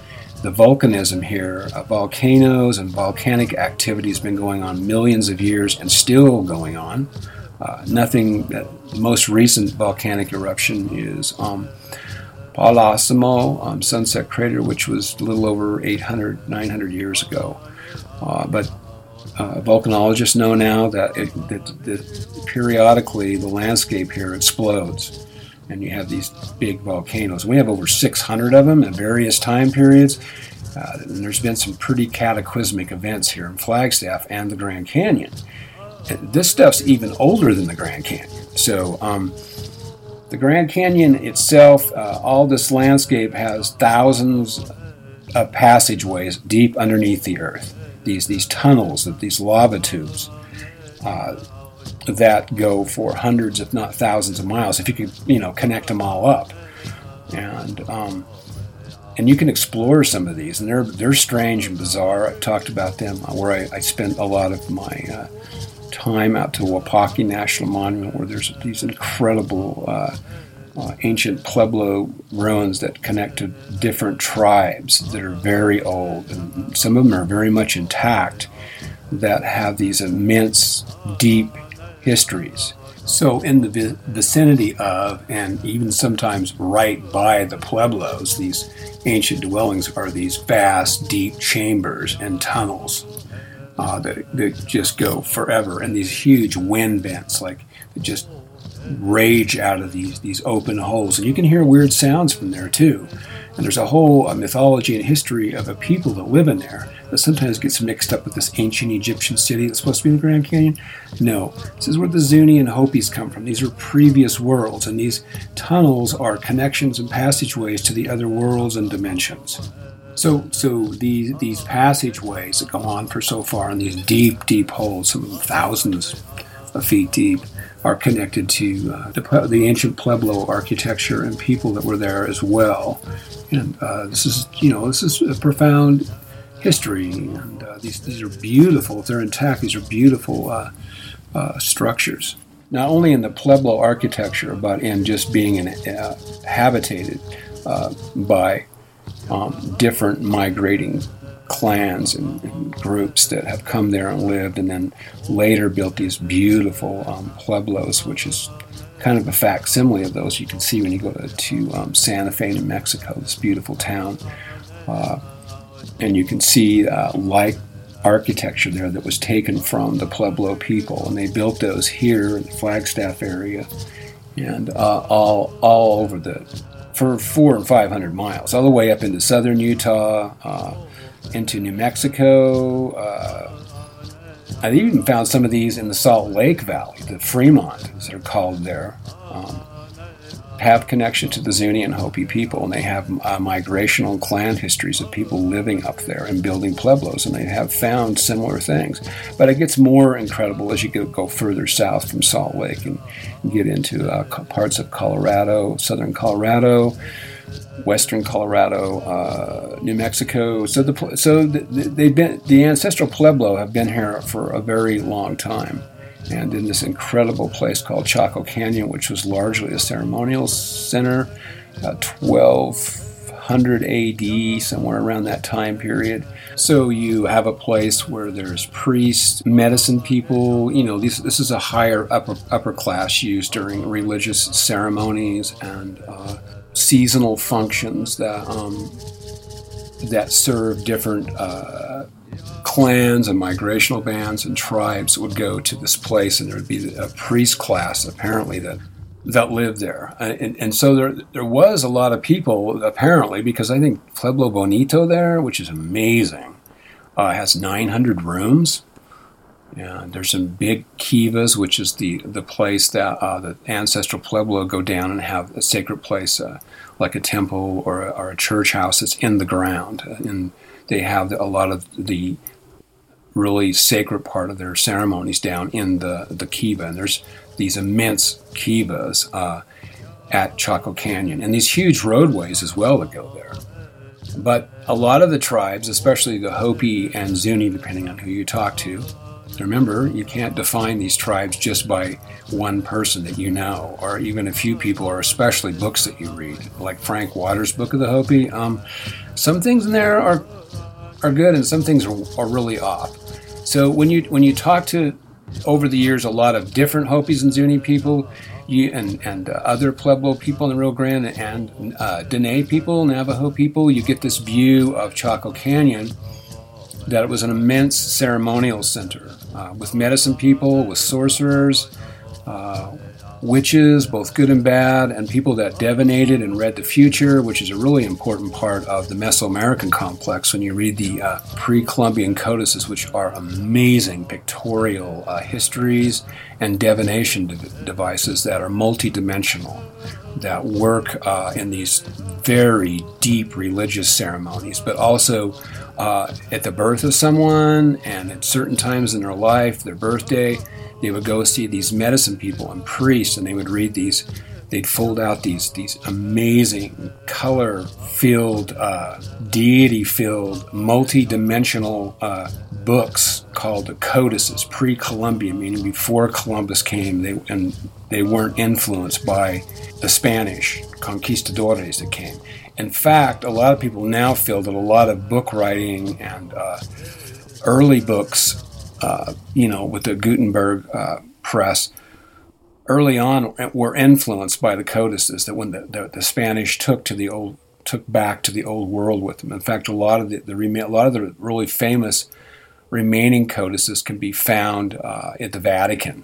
The volcanism here, uh, volcanoes and volcanic activity has been going on millions of years and still going on. Uh, nothing, that the most recent volcanic eruption is um, Palatsmo um, Sunset Crater, which was a little over 800, 900 years ago. Uh, but uh, volcanologists know now that, it, that, that, periodically the landscape here explodes, and you have these big volcanoes. We have over 600 of them at various time periods. Uh, and there's been some pretty cataclysmic events here in Flagstaff and the Grand Canyon. And this stuff's even older than the Grand Canyon. So, um, the Grand Canyon itself, uh, all this landscape has thousands of passageways deep underneath the earth these these tunnels, these lava tubes uh, that go for hundreds, if not thousands, of miles. If you could, you know, connect them all up, and um, and you can explore some of these, and they're they're strange and bizarre. I've talked about them uh, where I, I spent a lot of my uh, time out to Wupatki National Monument, where there's these incredible uh, uh, ancient Pueblo ruins that connect to different tribes that are very old, and some of them are very much intact, that have these immense, deep histories. So, in the vicinity of, and even sometimes right by the Pueblos, these ancient dwellings are these vast, deep chambers and tunnels uh, that, that just go forever, and these huge wind vents, like that just rage out of these these open holes, and you can hear weird sounds from there too. And there's a whole mythology and history of a people that live in there that sometimes gets mixed up with this ancient Egyptian city that's supposed to be in the Grand Canyon. No, this is where the Zuni and Hopis come from. These are previous worlds, and these tunnels are connections and passageways to the other worlds and dimensions. So, so these these passageways that go on for so far in these deep, deep holes, some thousands of feet deep, are connected to uh, the, the, ancient Pueblo architecture and people that were there as well. And uh, this is, you know, this is a profound history, and uh, these these are beautiful. If they're intact, these are beautiful uh, uh, structures. Not only in the Pueblo architecture, but in just being in, uh, habitated by um, different migrating clans and, and, groups that have come there and lived, and then later built these beautiful um, pueblos, which is kind of a facsimile of those you can see when you go to, to um, Santa Fe, New Mexico, this beautiful town. Uh, and you can see uh, like architecture there that was taken from the Pueblo people, and they built those here in the Flagstaff area and uh, all all over the for four and five hundred miles, all the way up into southern Utah, uh, into New Mexico, uh, I even found some of these in the Salt Lake Valley, the Fremont, as they're called there. Um, have connection to the Zuni and Hopi people, and they have uh, migrational and clan histories of people living up there and building pueblos, and they have found similar things. But it gets more incredible as you go further south from Salt Lake and get into uh, parts of Colorado, southern Colorado, western Colorado, uh, New Mexico. So the so the, they've been the ancestral pueblo have been here for a very long time and in this incredible place called Chaco Canyon, which was largely a ceremonial center, about 1200 AD, somewhere around that time period. So you have a place where there's priests, medicine people. You know, these, this is a higher upper upper class used during religious ceremonies and uh, seasonal functions that um, that serve different. Uh, clans and migrational bands and tribes would go to this place, and there would be a priest class apparently that that lived there. And, and, so there there was a lot of people apparently because I think Pueblo Bonito there, which is amazing, uh, has 900 rooms. And there's some big kivas, which is the the place that uh, the ancestral Pueblo go down and have a sacred place, uh, like a temple or a, or a church house that's in the ground. And they have a lot of the really sacred part of their ceremonies down in the, the kiva. And there's these immense kivas uh, at Chaco Canyon and these huge roadways as well that go there. But a lot of the tribes, especially the Hopi and Zuni, depending on who you talk to, remember, you can't define these tribes just by one person that you know, or even a few people, or especially books that you read, like Frank Waters' Book of the Hopi. Um, some things in there are are good, and some things are, are really off. So when you when you talk to over the years a lot of different Hopis and Zuni people, you and and uh, other Pueblo people in the Rio Grande and uh, Dene people, Navajo people, you get this view of Chaco Canyon that it was an immense ceremonial center uh, with medicine people, with sorcerers, uh, witches, both good and bad, and people that divinated and read the future, which is a really important part of the Mesoamerican complex. When you read the uh, pre Columbian codices, which are amazing pictorial uh, histories and divination de- devices that are multidimensional, that work uh, in these very deep religious ceremonies, but also uh, at the birth of someone and at certain times in their life, their birthday they would go see these medicine people and priests, and they would read these. They'd fold out these these amazing color-filled, uh, deity-filled, multi-dimensional uh, books called the codices, pre-Columbian, meaning before Columbus came. They and they weren't influenced by the Spanish conquistadores that came. In fact, a lot of people now feel that a lot of book writing and uh, early books uh, you know, with the Gutenberg uh, press, early on were influenced by the codices that when the, the, the, Spanish took to the old took back to the old world with them. In fact, a lot of the, the a lot of the really famous remaining codices can be found uh, at the Vatican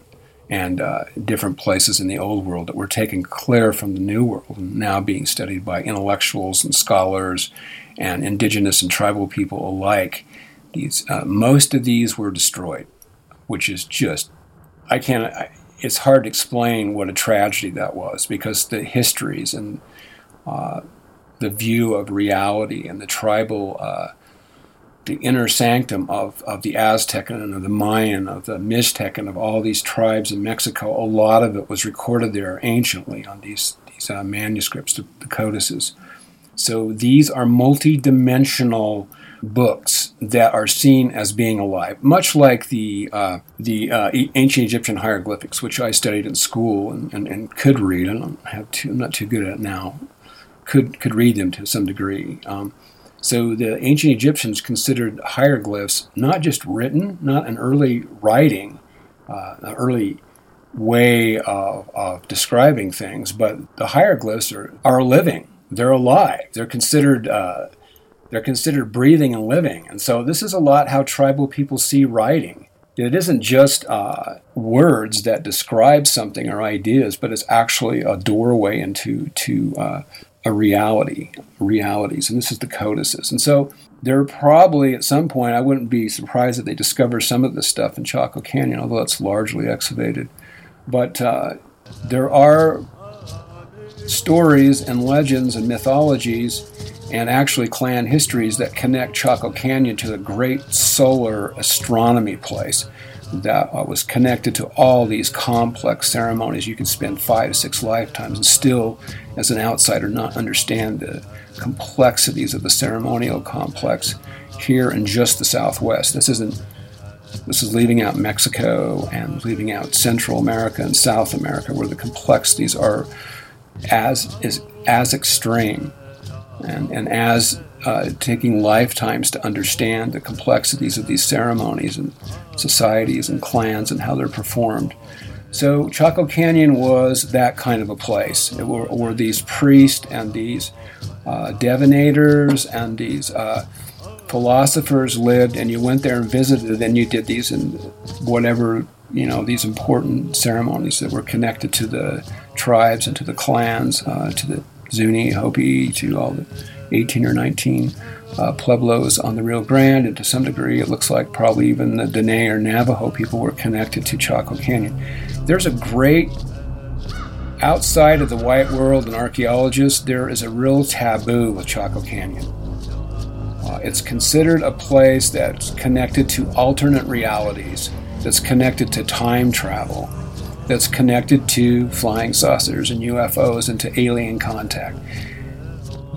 and uh, different places in the old world that were taken clear from the new world and now being studied by intellectuals and scholars and indigenous and tribal people alike these uh, most of these were destroyed, which is just I can't. I, it's hard to explain what a tragedy that was because the histories and uh, the view of reality and the tribal, uh, the inner sanctum of, of the Aztec and of the Mayan, of the Mixtec, of all these tribes in Mexico, a lot of it was recorded there anciently on these, these uh, manuscripts, the, the codices. So these are multi-dimensional books that are seen as being alive, much like the uh, the uh, ancient Egyptian hieroglyphics, which I studied in school and, and, and could read. I don't have too, I'm not too good at it now. Could could read them to some degree. Um, so the ancient Egyptians considered hieroglyphs not just written, not an early writing, uh, an early way of, of describing things, but the hieroglyphs are, are living. They're alive. They're considered uh, they're considered breathing and living. And so this is a lot how tribal people see writing. It isn't just uh, words that describe something or ideas, but it's actually a doorway into to uh, a reality, realities, and this is the codices. And so there probably at some point, I wouldn't be surprised if they discover some of this stuff in Chaco Canyon, although it's largely excavated. But uh, there are stories and legends and mythologies and actually clan histories that connect Chaco Canyon to the great solar astronomy place that uh, was connected to all these complex ceremonies. You can spend five six lifetimes and still, as an outsider, not understand the complexities of the ceremonial complex here in just the Southwest. This isn't. This is leaving out Mexico and leaving out Central America and South America, where the complexities are as is as extreme and, and as uh, taking lifetimes to understand the complexities of these ceremonies and societies and clans and how they're performed. So Chaco Canyon was that kind of a place. It were, were these priests and these uh, divinators and these uh, philosophers lived, and you went there and visited, and you did these and whatever you know these important ceremonies that were connected to the tribes and to the clans, uh, to the Zuni, Hopi, to all the 18 or 19 uh, Pueblos on the Rio Grande, and to some degree, it looks like probably even the Dene or Navajo people were connected to Chaco Canyon. There's a great, outside of the white world and archaeologists, there is a real taboo with Chaco Canyon. Uh, it's considered a place that's connected to alternate realities, that's connected to time travel, that's connected to flying saucers and UFOs and to alien contact.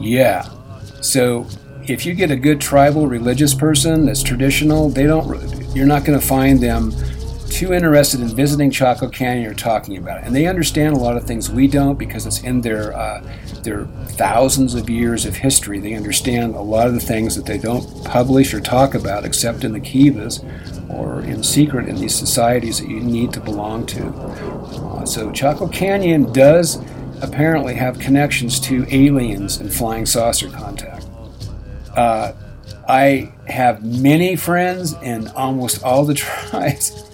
Yeah. So if you get a good tribal religious person that's traditional, they don't you're not going to find them too interested in visiting Chaco Canyon or talking about it. And they understand a lot of things we don't because it's in their uh, their thousands of years of history. They understand a lot of the things that they don't publish or talk about except in the kivas or in secret in these societies that you need to belong to. Uh, so Chaco Canyon does apparently have connections to aliens and flying saucer contact. Uh, I have many friends in almost all the tribes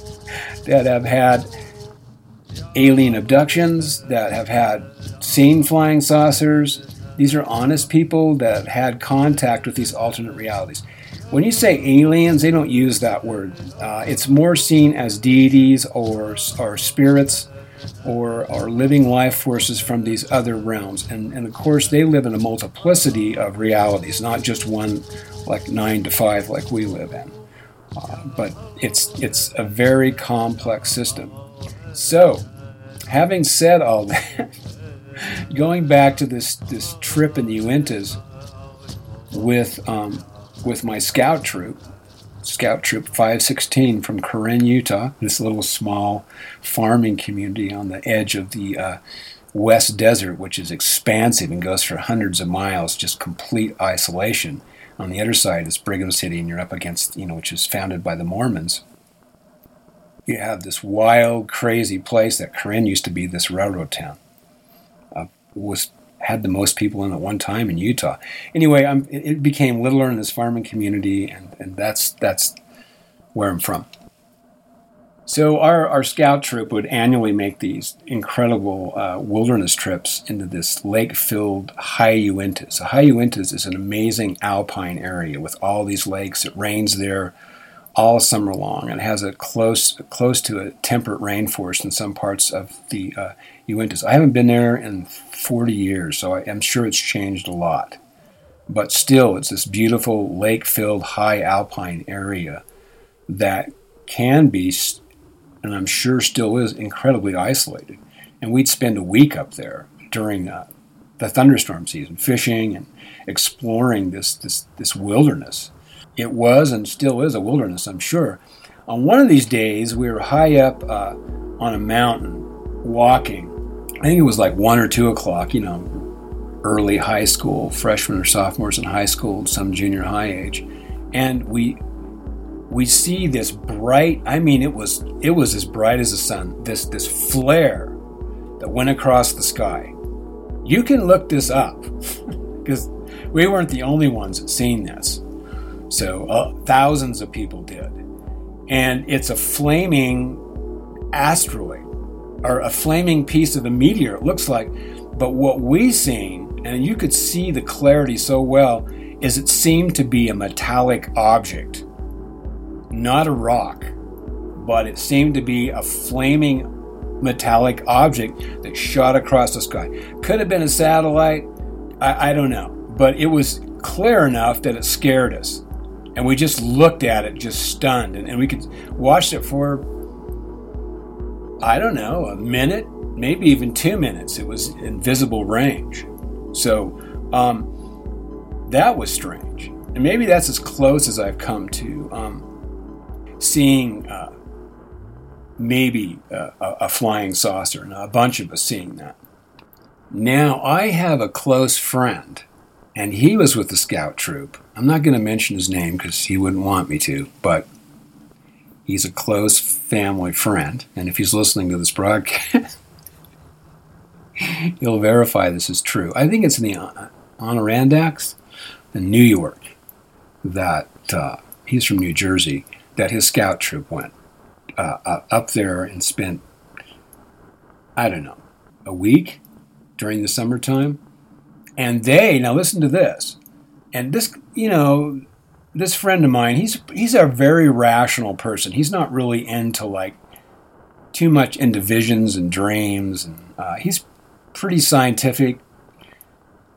that have had alien abductions, that have had seen flying saucers. These are honest people that have had contact with these alternate realities. When you say aliens, they don't use that word. Uh, it's more seen as deities or, or spirits or, or living life forces from these other realms. And, and of course, they live in a multiplicity of realities, not just one like nine to five like we live in. Uh, but it's, it's a very complex system. So, having said all that, going back to this, this trip in the Uintas with, um, with my scout troop, Scout Troop 516 from Karen, Utah, this little small farming community on the edge of the uh, West Desert, which is expansive and goes for hundreds of miles, just complete isolation. On the other side is Brigham City, and you're up against, you know, which is founded by the Mormons. You have this wild, crazy place that Corinne used to be this railroad town. Uh, was had the most people in at one time in Utah. Anyway, I'm, it became littler in this farming community, and, and that's that's where I'm from. So our, our scout troop would annually make these incredible uh, wilderness trips into this lake-filled High Uintas. So High Uintas is an amazing alpine area with all these lakes. It rains there all summer long and has a close close to a temperate rainforest in some parts of the uh, Uintas. I haven't been there in 40 years, so I am sure it's changed a lot. But still, it's this beautiful lake-filled high alpine area that can be, and I'm sure still is, incredibly isolated. And we'd spend a week up there during uh, the thunderstorm season, fishing and exploring this this this wilderness it was and still is a wilderness, I'm sure. On one of these days, we were high up uh, on a mountain walking. I think it was like one or two o'clock, you know, early high school, freshmen or sophomores in high school, some junior high age, and we we see this bright. I mean, it was it was as bright as the sun. This this flare that went across the sky. You can look this up because we weren't the only ones seeing this. So uh, thousands of people did. And it's a flaming asteroid or a flaming piece of the meteor, it looks like. But what we seen and you could see the clarity so well, is it seemed to be a metallic object, not a rock, but it seemed to be a flaming metallic object that shot across the sky. Could have been a satellite, I, I don't know, but it was clear enough that it scared us. And we just looked at it, just stunned, and, and we could watch it for, I don't know, a minute, maybe even two minutes. It was in visible range. So um, that was strange. And maybe that's as close as I've come to um, seeing uh, maybe uh, a, a flying saucer, and a bunch of us seeing that. Now, I have a close friend and he was with the scout troop. I'm not going to mention his name because he wouldn't want me to, but he's a close family friend. And if he's listening to this broadcast, he'll verify this is true. I think it's in the Adirondacks in New York that uh, he's from New Jersey, that his scout troop went uh, uh, up there and spent, I don't know, a week during the summertime and they, now listen to this. And this, you know, this friend of mine, he's he's a very rational person. He's not really into like too much into visions and dreams. And uh, he's pretty scientific,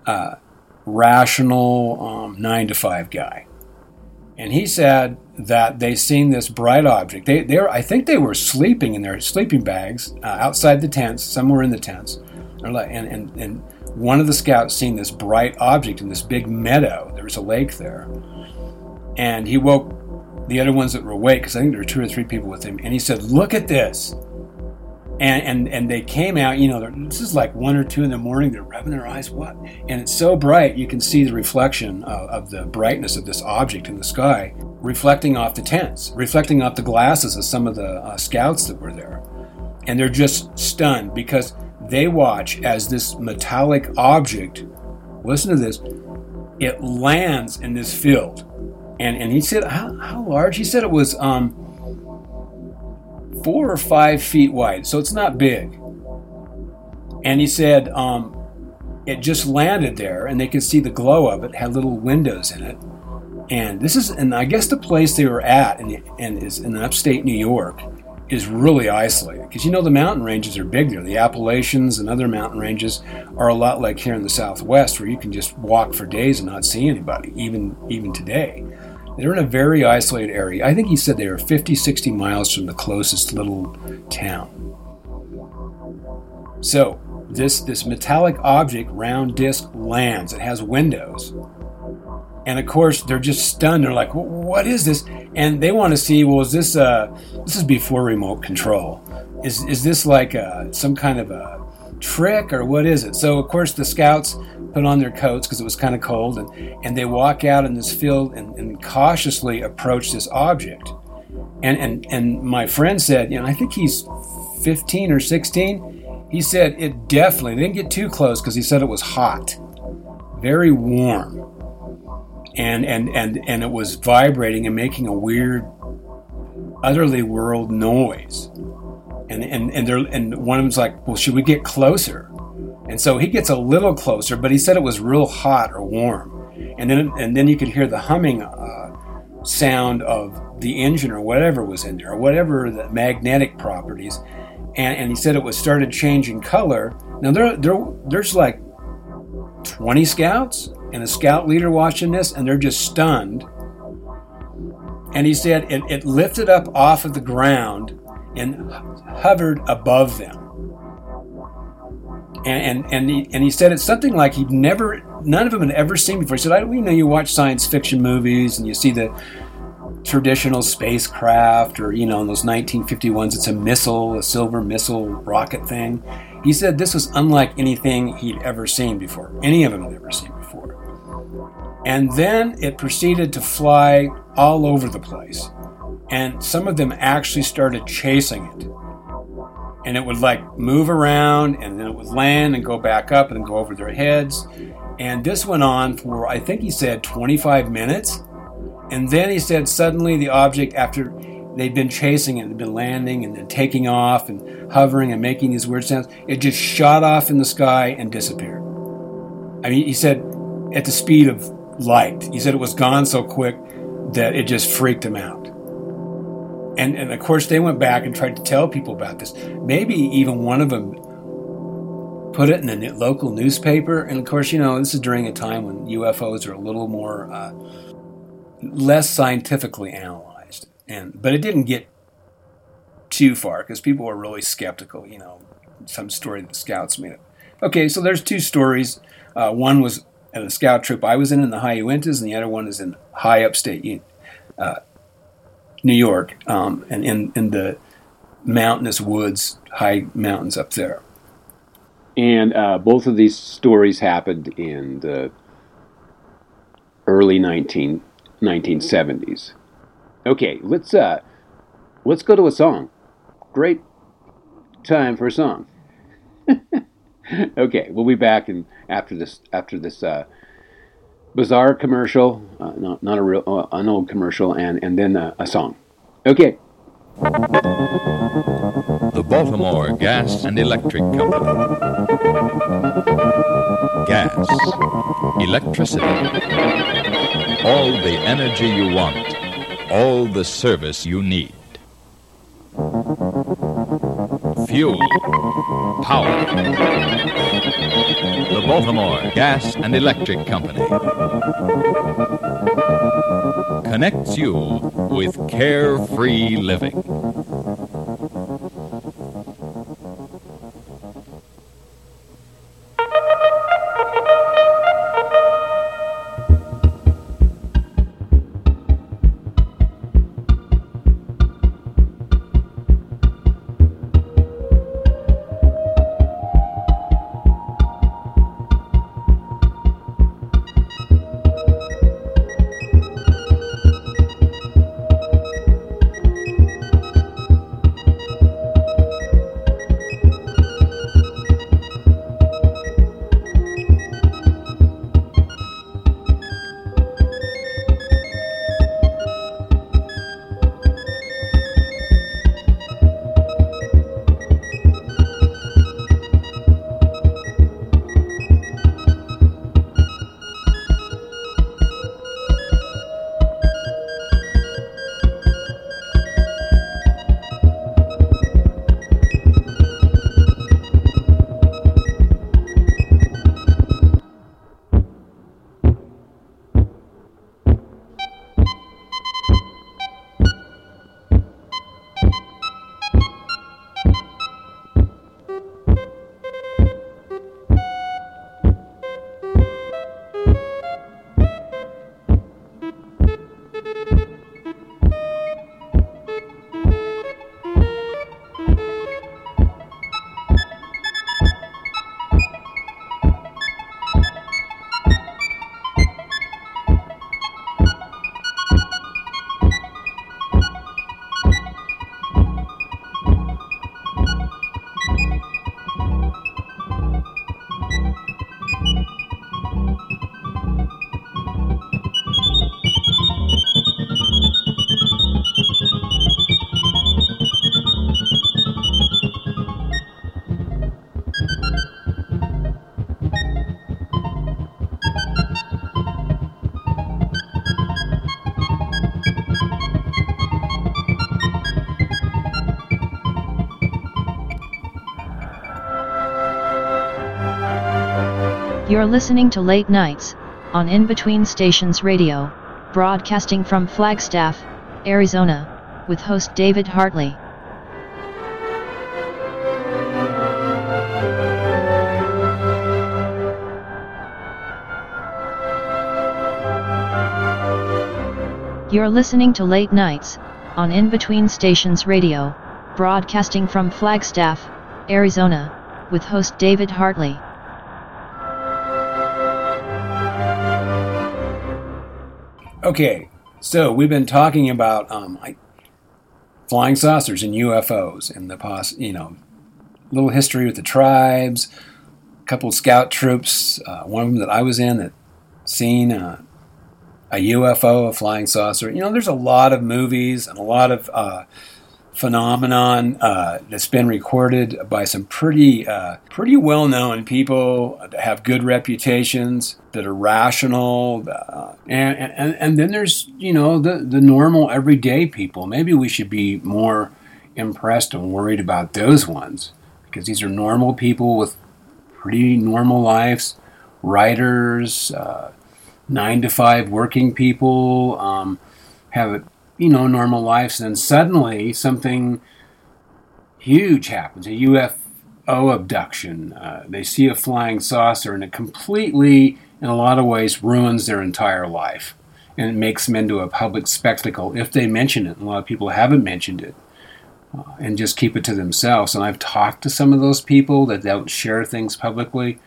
uh, rational, um, nine to five guy. And he said that they seen this bright object. They, they were, I think they were sleeping in their sleeping bags uh, outside the tents, somewhere in the tents, and, and, and one of the scouts seen this bright object in this big meadow. There was a lake there. And he woke the other ones that were awake, because I think there were two or three people with him, and he said, Look at this. And, and, and they came out, you know, this is like one or two in the morning, they're rubbing their eyes, what? And it's so bright, you can see the reflection of, of the brightness of this object in the sky reflecting off the tents, reflecting off the glasses of some of the uh, scouts that were there. And they're just stunned because they watch as this metallic object, listen to this, it lands in this field. And, and he said, how, how large? He said it was um, four or five feet wide, so it's not big. And he said um, it just landed there, and they could see the glow of it, had little windows in it. And this is, and I guess the place they were at, and, and is in upstate New York is really isolated because you know the mountain ranges are big there. The Appalachians and other mountain ranges are a lot like here in the Southwest, where you can just walk for days and not see anybody, even even today. They're in a very isolated area. I think he said they were 50, 60 miles from the closest little town. So this this metallic object, round disc, lands. It has windows and of course they're just stunned they're like what is this and they want to see well is this uh this is before remote control is is this like a, some kind of a trick or what is it so of course the scouts put on their coats because it was kind of cold and, and they walk out in this field and, and cautiously approach this object and, and and my friend said you know i think he's 15 or 16 he said it definitely didn't get too close because he said it was hot very warm and and and and it was vibrating and making a weird, utterly world noise. And and and and one of them's like, well, should we get closer? And so he gets a little closer, but he said it was real hot or warm. And then and then you could hear the humming uh, sound of the engine or whatever was in there, or whatever the magnetic properties. And, and he said it was started changing color. Now there, there there's like 20 scouts and a scout leader watching this, and they're just stunned. And he said it, it lifted up off of the ground and hovered above them. And, and, and, he, and he said it's something like he'd never, none of them had ever seen before. He said, I, know, you watch science fiction movies and you see the traditional spacecraft or, you know, in those 1951s, it's a missile, a silver missile rocket thing. He said this was unlike anything he'd ever seen before, any of them had ever seen before. And then it proceeded to fly all over the place. And some of them actually started chasing it. And it would like move around and then it would land and go back up and go over their heads. And this went on for, I think he said, 25 minutes. And then he said, suddenly the object, after they'd been chasing it, had been landing and then taking off and hovering and making these weird sounds, it just shot off in the sky and disappeared. I mean, he said at the speed of light. He said it was gone so quick that it just freaked him out. And, and of course, they went back and tried to tell people about this. Maybe even one of them put it in the local newspaper. And of course, you know, this is during a time when UFOs are a little more uh, less scientifically analyzed. And but it didn't get too far because people were really skeptical. You know, some story that the scouts made up. Okay, so there's two stories. Uh, one was in a scout troop I was in in the high Uintas, and the other one is in high upstate uh, New York, um, and in, in the mountainous woods, high mountains up there. And uh, both of these stories happened in the early 19, 1970s. Okay, let's uh, let's go to a song. Great time for a song. okay, we'll be back in after this after this uh, bizarre commercial, uh, not not a real uh, an old commercial, and and then uh, a song. Okay. The Baltimore Gas and Electric Company. Gas, electricity, all the energy you want, all the service you need. Fuel, power. The Baltimore Gas and Electric Company connects you with carefree living. You're listening to Late Nights, on In Between Stations Radio, broadcasting from Flagstaff, Arizona, with host David Hartley. You're listening to Late Nights, on In Between Stations Radio, broadcasting from Flagstaff, Arizona, with host David Hartley. Okay, so we've been talking about um, flying saucers and UFOs and the you know, little history with the tribes, a couple scout troops, uh, one of them that I was in that seen uh, a UFO, a flying saucer. You know, there's a lot of movies and a lot of uh, phenomenon uh, that's been recorded by some pretty uh, pretty well known people that have good reputations that are rational uh, and, and and then there's you know the the normal everyday people. Maybe we should be more impressed and worried about those ones because these are normal people with pretty normal lives writers uh, nine to five working people um, have you know, normal lives. And then suddenly something huge happens a UFO abduction. Uh, they see a flying saucer, and it completely, in a lot of ways, ruins their entire life. And it makes them into a public spectacle if they mention it. And a lot of people haven't mentioned it. Uh, and just keep it to themselves. And I've talked to some of those people that don't share things publicly.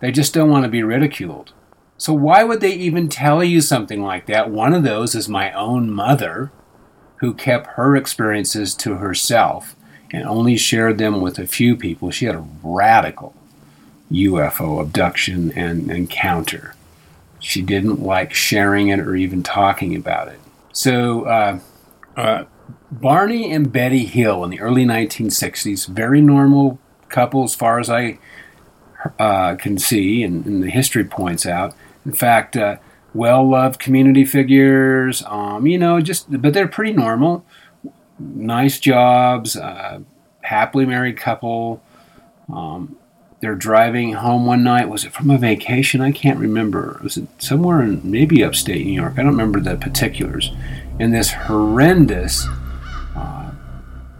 They just don't want to be ridiculed. So why would they even tell you something like that? One of those is my own mother, who kept her experiences to herself and only shared them with a few people. She had a radical UFO abduction and encounter. She didn't like sharing it or even talking about it. So, uh, uh, Barney and Betty Hill in the early 1960s, very normal couple as far as I uh, can see, and, and, the history points out. In fact, uh, well loved community figures, um, you know, just, but they're pretty normal. Nice jobs, uh, happily married couple. Um, they're driving home one night. Was it from a vacation? I can't remember. Was it somewhere in maybe upstate New York? I don't remember the particulars. And this horrendous uh,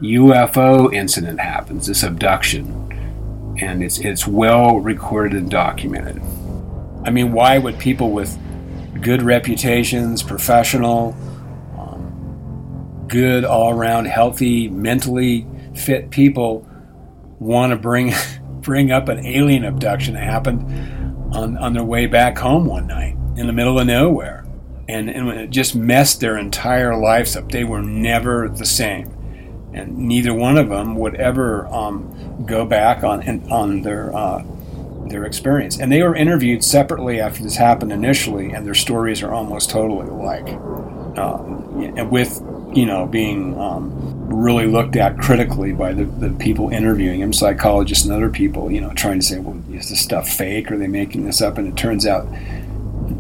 UFO incident happens, this abduction. And it's, it's well recorded and documented. I mean, why would people with good reputations, professional, um, good all around, healthy, mentally fit people want to bring bring up an alien abduction that happened on, on their way back home one night in the middle of nowhere. And, and it just messed their entire lives up. They were never the same. And neither one of them would ever um, go back on, on their uh, their experience. And they were interviewed separately after this happened initially, and their stories are almost totally alike. Um, with, you know, being um, really looked at critically by the, the people interviewing him, psychologists and other people, you know, trying to say, well, is this stuff fake? Are they making this up? And it turns out,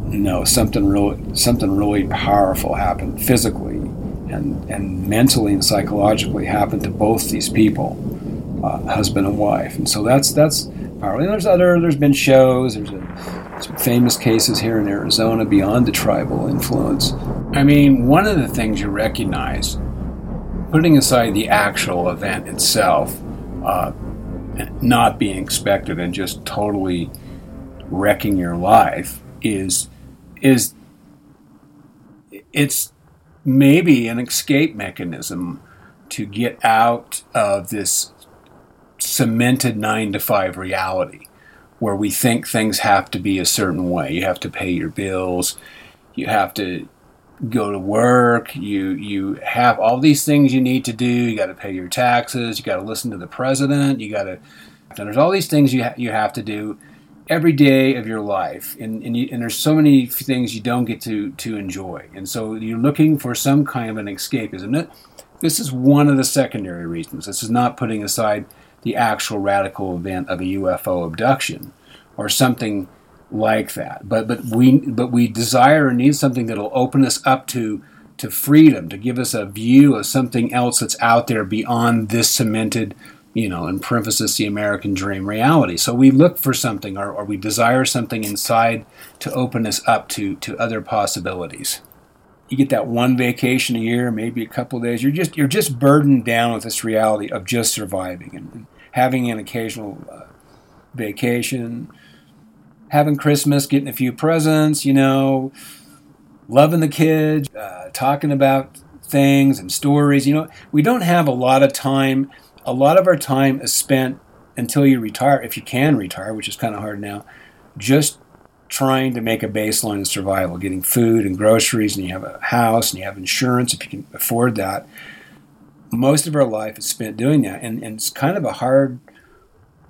no, something really, something really powerful happened physically and, and mentally and psychologically happened to both these people, uh, husband and wife. And so that's, that's, And there's other, there's been shows, there's a, some famous cases here in Arizona beyond the tribal influence. I mean, one of the things you recognize, putting aside the actual event itself, uh, not being expected and just totally wrecking your life, is is it's maybe an escape mechanism to get out of this cemented nine to five reality where we think things have to be a certain way. You have to pay your bills, you have to go to work, you you have all these things you need to do. You got to pay your taxes, you got to listen to the president, you got to there's all these things you ha- you have to do every day of your life, and and, you, and there's so many things you don't get to to enjoy, and so you're looking for some kind of an escape, isn't it? This is one of the secondary reasons. This is not putting aside the actual radical event of a UFO abduction or something like that. But but we but we desire and need something that'll open us up to to freedom, to give us a view of something else that's out there beyond this cemented, you know, in parenthesis, the American dream reality. So we look for something or, or we desire something inside to open us up to to other possibilities you get that one vacation a year, maybe a couple days. You're just you're just burdened down with this reality of just surviving and having an occasional uh, vacation, having Christmas, getting a few presents, you know, loving the kids, uh, talking about things and stories. You know, we don't have a lot of time. A lot of our time is spent until you retire, if you can retire, which is kind of hard now, just trying to make a baseline of survival, getting food and groceries, and you have a house and you have insurance if you can afford that. Most of our life is spent doing that, and, and it's kind of a hard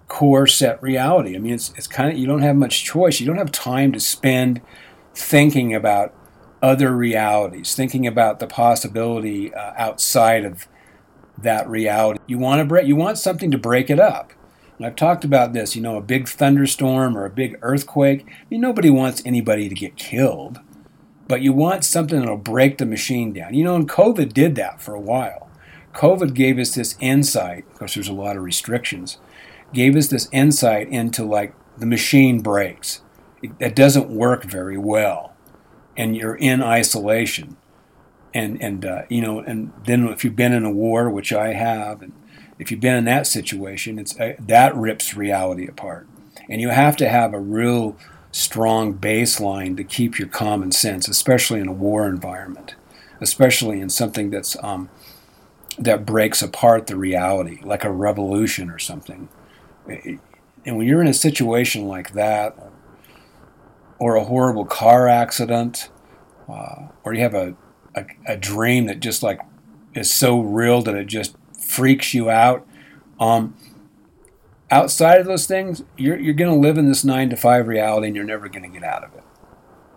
core set reality. I mean, it's it's kind of you don't have much choice. You don't have time to spend thinking about other realities, thinking about the possibility uh, outside of that reality. You want to break you want something to break it up. I've talked about this, you know, a big thunderstorm or a big earthquake. I mean, nobody wants anybody to get killed, but you want something that'll break the machine down. You know, and COVID did that for a while. COVID gave us this insight, of course, there's a lot of restrictions, gave us this insight into like the machine breaks. It, it doesn't work very well, and you're in isolation. And, and uh, you know, and then if you've been in a war, which I have, and if you've been in that situation, it's uh, that rips reality apart. And you have to have a real strong baseline to keep your common sense, especially in a war environment, especially in something that's um, that breaks apart the reality, like a revolution or something. And when you're in a situation like that, or a horrible car accident, uh, or you have a, a, a dream that just like is so real that it just freaks you out. Um, outside of those things, you're, you're going to live in this nine to five reality and you're never going to get out of it.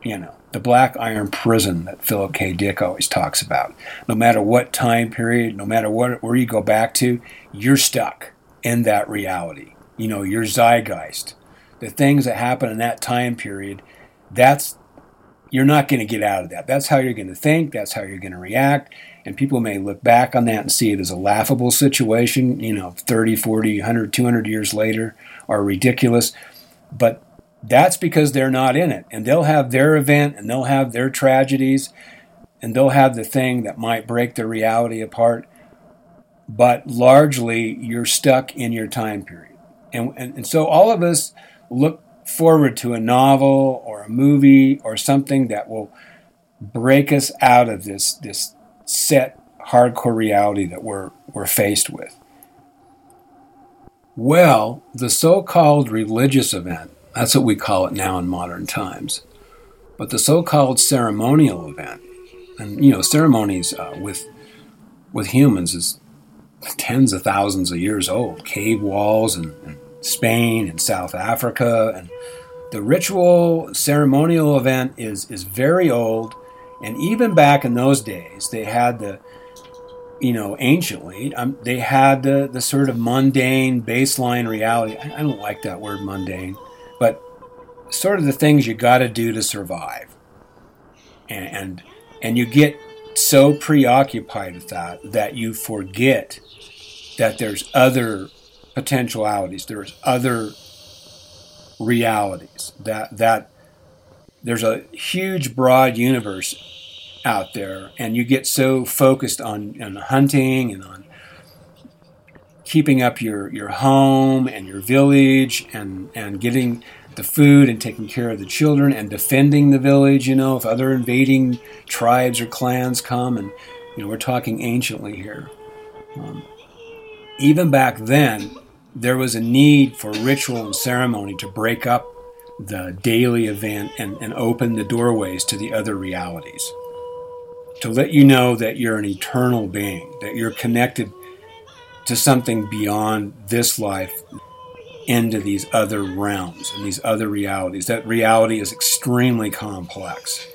You know, the black iron prison that Philip K. Dick always talks about. No matter what time period, no matter what, where you go back to, you're stuck in that reality. You know, your zeitgeist. The things that happen in that time period, that's, you're not going to get out of that. That's how you're going to think. That's how you're going to react and people may look back on that and see it as a laughable situation, you know, 30, 40, 100, 200 years later, are ridiculous. But that's because they're not in it. And they'll have their event and they'll have their tragedies and they'll have the thing that might break their reality apart. But largely, you're stuck in your time period. And, and, and so all of us look forward to a novel or a movie or something that will break us out of this, this set hardcore reality that we're, we're faced with? Well, the so called religious event, that's what we call it now in modern times, but the so called ceremonial event, and you know, ceremonies uh, with, with humans is tens of thousands of years old. Cave walls in, in Spain and South Africa, and the ritual ceremonial event is, is very old and even back in those days, they had the, you know, anciently, um, they had the, the sort of mundane baseline reality. I, I don't like that word mundane, but sort of the things you got to do to survive. And, and, and you get so preoccupied with that that you forget that there's other potentialities, there's other realities that that there's a huge broad universe out there, and you get so focused on, on hunting and on keeping up your, your home and your village and, and getting the food and taking care of the children and defending the village, you know, if other invading tribes or clans come. And, you know, we're talking anciently here. Um, even back then, there was a need for ritual and ceremony to break up the daily event and, and open the doorways to the other realities to let you know that you're an eternal being, that you're connected to something beyond this life into these other realms and these other realities. That reality is extremely complex,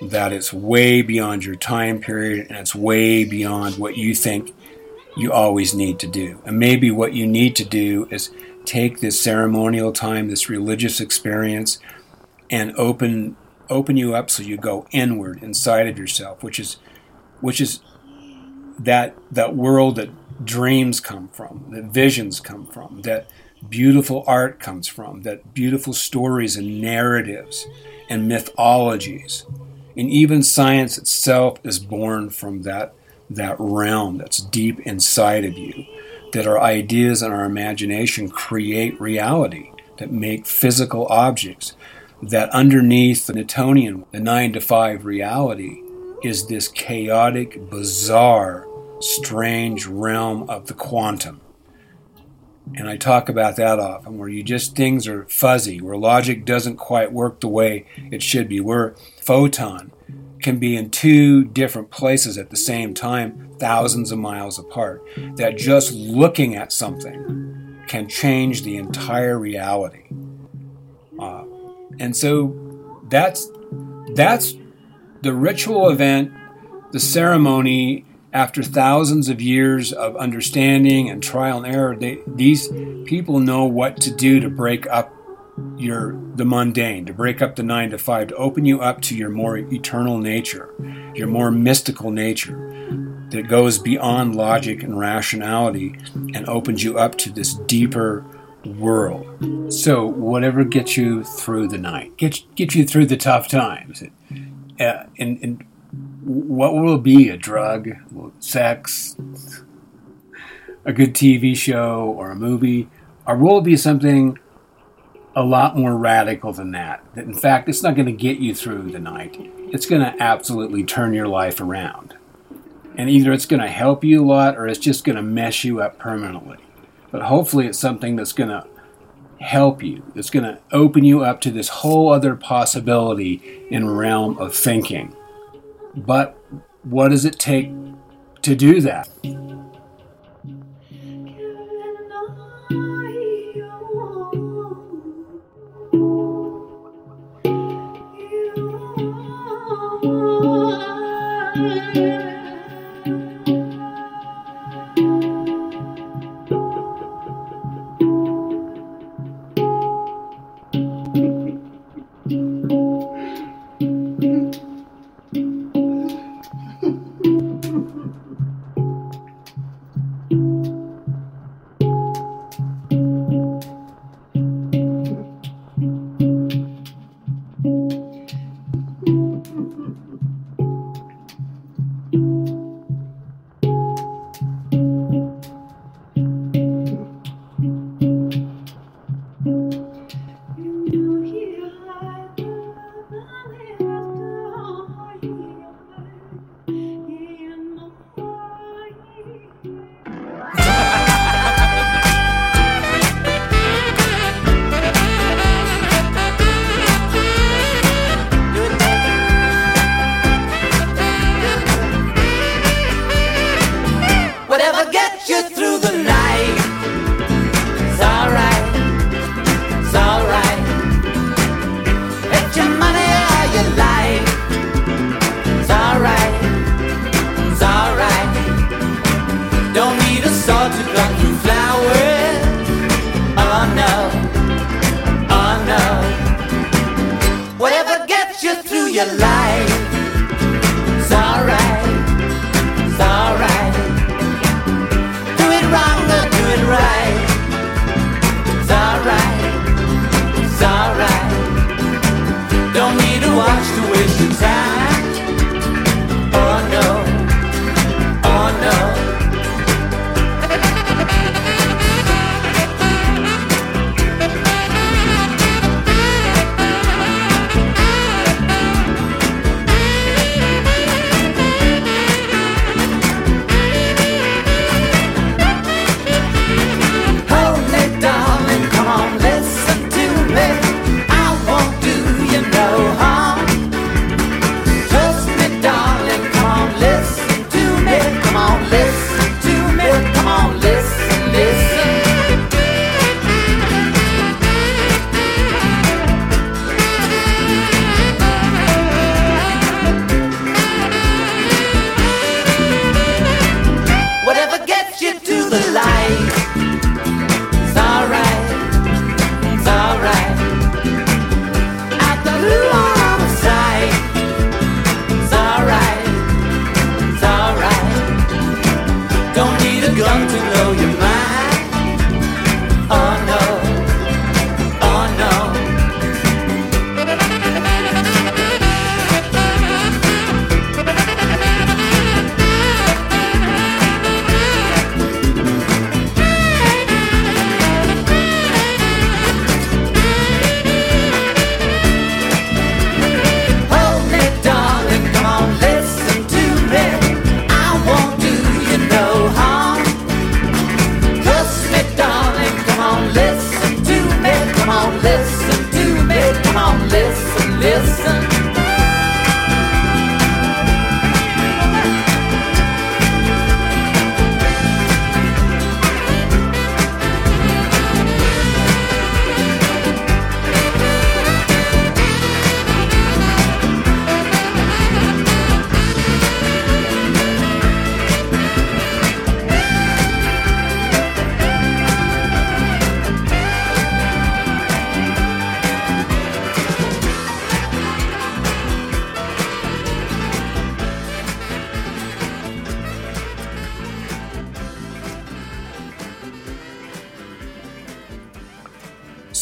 that it's way beyond your time period and it's way beyond what you think you always need to do. And maybe what you need to do is take this ceremonial time, this religious experience, and open open you up so you go inward inside of yourself, which is which is that that world that dreams come from, that visions come from, that beautiful art comes from, that beautiful stories and narratives and mythologies. And even science itself is born from that that realm that's deep inside of you. That our ideas and our imagination create reality, that make physical objects, that underneath the Newtonian, the 9 to 5 reality, is this chaotic, bizarre, strange realm of the quantum. And I talk about that often, where you just things are fuzzy, where logic doesn't quite work the way it should be, where photon can be in two different places at the same time, thousands of miles apart, that just looking at something can change the entire reality. And so that's that's the ritual event, the ceremony after thousands of years of understanding and trial and error, they, these people know what to do to break up your the mundane, to break up the nine to five, to open you up to your more eternal nature, your more mystical nature that goes beyond logic and rationality and opens you up to this deeper world. So whatever gets you through the night, get get you through the tough times. Uh, and, and what will be? A drug, sex, a good TV show, or a movie? Or will it be something a lot more radical than that? That in fact, it's not going to get you through the night. It's going to absolutely turn your life around. And either it's going to help you a lot or it's just going to mess you up permanently. But hopefully, it's something that's going to help you. It's going to open you up to this whole other possibility in realm of thinking. But what does it take to do that?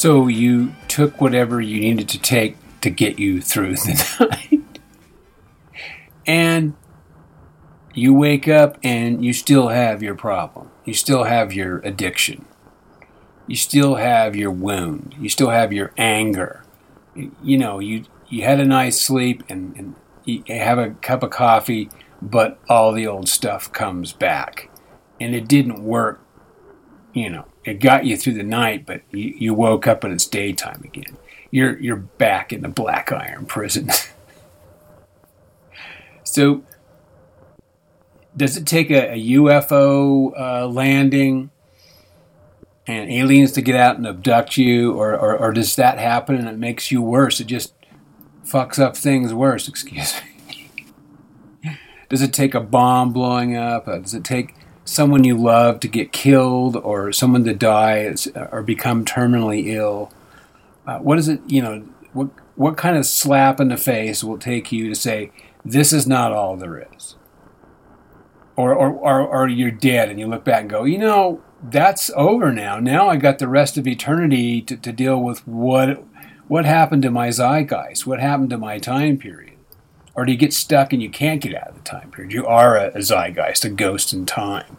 So you took whatever you needed to take to get you through the night. and you wake up and you still have your problem. You still have your addiction. You still have your wound. You still have your anger. You know, you you had a nice sleep and, and you have a cup of coffee, but all the old stuff comes back. And it didn't work, you know, it got you through the night, but you, you woke up and it's daytime again. You're you're back in the black iron prison. so, does it take a, a UFO uh, landing and aliens to get out and abduct you, or, or or does that happen and it makes you worse? It just fucks up things worse. Excuse me. does it take a bomb blowing up? Uh, does it take someone you love to get killed or someone to die or become terminally ill? Uh, what is it, you know, what, what kind of slap in the face will take you to say, this is not all there is? Or, or, or, or you're dead and you look back and go, you know, that's over now. Now I got the rest of eternity to, to deal with what, what happened to my zeitgeist? What happened to my time period? Or do you get stuck and you can't get out of the time period? You are a, a zeitgeist, a ghost in time,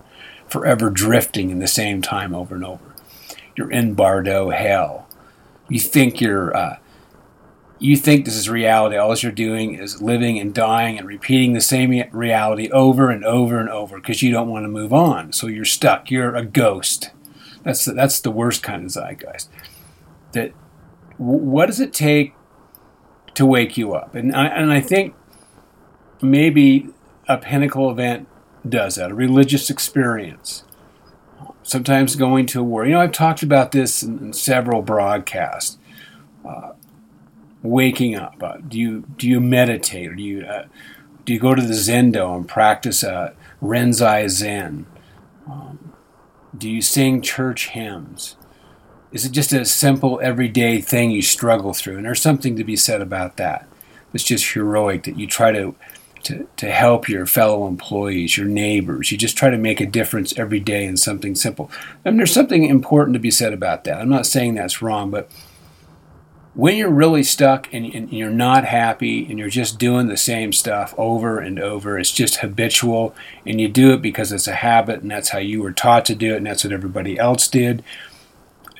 forever drifting in the same time over and over. You're in Bardo hell. You think you're, uh, you think this is reality. All you're doing is living and dying and repeating the same reality over and over and over because you don't want to move on. So you're stuck. You're a ghost. That's the, that's the worst kind of zeitgeist. That what does it take to wake you up? And I, and I think maybe a pinnacle event does that, a religious experience. Sometimes going to a war. You know, I've talked about this in, in several broadcasts. Uh, waking up. Uh, do you do you meditate or do you uh, do you go to the Zendo and practice uh, Rinzai Zen? Um, do you sing church hymns? Is it just a simple everyday thing you struggle through? And there's something to be said about that. It's just heroic that you try to to, to help your fellow employees, your neighbors. You just try to make a difference every day in something simple. And there's something important to be said about that. I'm not saying that's wrong, but when you're really stuck and, and, you're not happy and you're just doing the same stuff over and over, it's just habitual and you do it because it's a habit and that's how you were taught to do it and that's what everybody else did.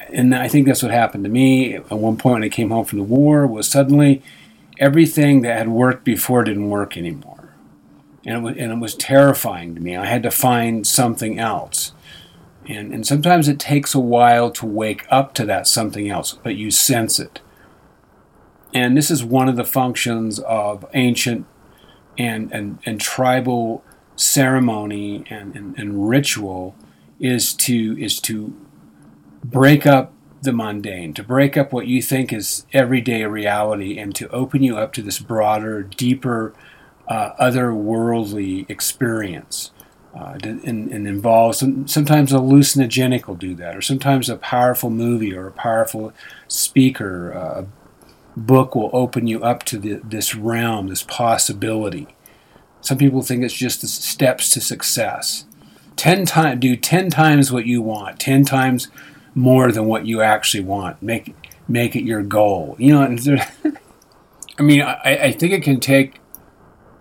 And I think that's what happened to me at one point when I came home from the war was suddenly everything that had worked before didn't work anymore. And it was, and it was terrifying to me. I had to find something else. And, and sometimes it takes a while to wake up to that something else, but you sense it. And this is one of the functions of ancient and, and, and tribal ceremony and, and, and ritual is to is to break up the mundane, to break up what you think is everyday reality, and to open you up to this broader, deeper, uh, otherworldly experience. Uh, and, and involves sometimes a hallucinogenic will do that, or sometimes a powerful movie or a powerful speaker, uh, a book will open you up to the, this realm, this possibility. Some people think it's just the steps to success. Ten times, do ten times what you want. Ten times more than what you actually want. Make make it your goal. You know, I mean, I, I think it can take.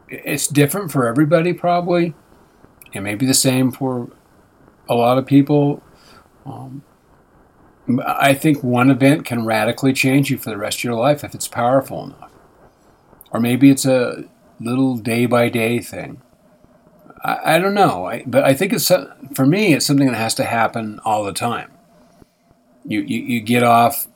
It's different for everybody, probably. It may be the same for a lot of people. Um, I think one event can radically change you for the rest of your life if it's powerful enough. Or maybe it's a little day by day thing. I, I don't know, I, but I think it's for me. It's something that has to happen all the time you, you, you get off,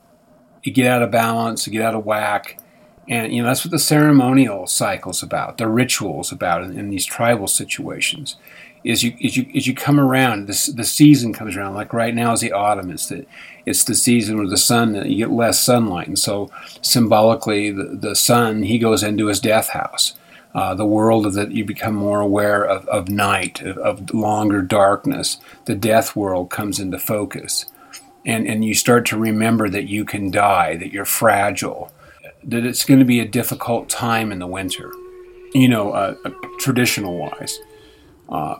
you get out of balance, you get out of whack. And you know that's what the ceremonial cycle's about, the rituals about in, in these tribal situations. Is you as you as you come around, this the season comes around. Like right now is the autumn. It's the it's the season where the sun you get less sunlight, and so symbolically the, the sun he goes into his death house. Uh, the world that you become more aware of, of night, of, of longer darkness. The death world comes into focus and, and you start to remember that you can die, that you're fragile, that it's going to be a difficult time in the winter, you know, uh, uh, traditional wise. Uh,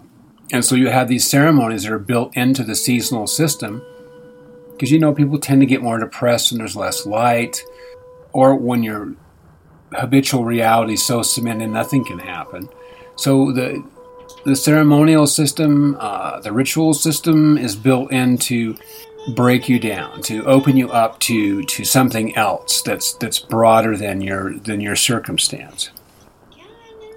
and so you have these ceremonies that are built into the seasonal system Because you know, people tend to get more depressed when there's less light, or when your habitual reality is so cemented nothing can happen. So the the ceremonial system, uh, the ritual system, is built in to break you down, to open you up to to something else that's that's broader than your than your circumstance.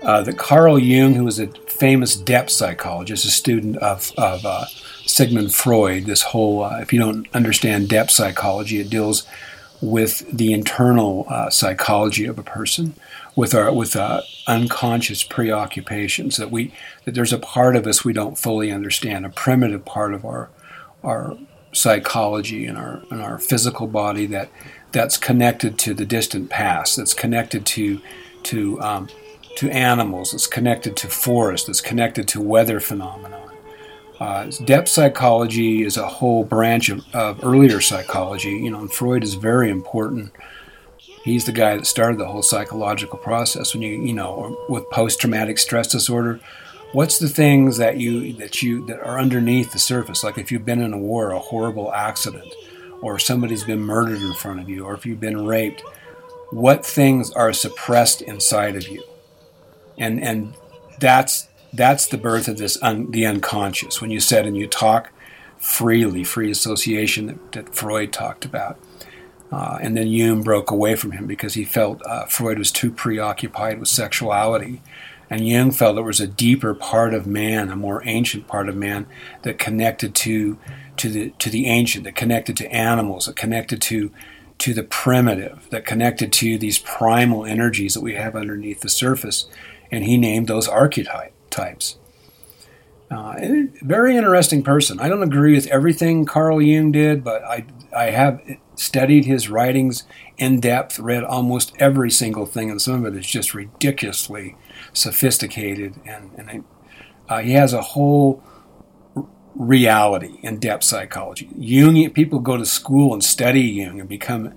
Uh, Carl Jung, who was a famous depth psychologist, a student of, of uh, Sigmund Freud, this whole, uh, if you don't understand depth psychology, it deals with the internal uh, psychology of a person, with our with uh, unconscious preoccupations that we that there's a part of us we don't fully understand, a primitive part of our our psychology and our and our physical body that that's connected to the distant past, that's connected to to um, to animals, it's connected to forests, it's connected to weather phenomena. Uh, depth psychology is a whole branch of, of, earlier psychology. You know, and Freud is very important. He's the guy that started the whole psychological process. When you, you know, with post-traumatic stress disorder, what's the things that you that you that are underneath the surface? Like if you've been in a war, a horrible accident, or somebody's been murdered in front of you, or if you've been raped, what things are suppressed inside of you? And and that's that's the birth of this un, the unconscious. When you said and you talk freely, free association that, that Freud talked about. Uh, and then Jung broke away from him because he felt uh, Freud was too preoccupied with sexuality. And Jung felt there was a deeper part of man, a more ancient part of man that connected to to the to the ancient, that connected to animals, that connected to to the primitive, that connected to these primal energies that we have underneath the surface. And he named those archetypes. Uh, very interesting person. I don't agree with everything Carl Jung did, but I, I have studied his writings in depth, read almost every single thing, and some of it is just ridiculously sophisticated. And, and uh, he has a whole reality in depth psychology. Jungian people go to school and study Jung and become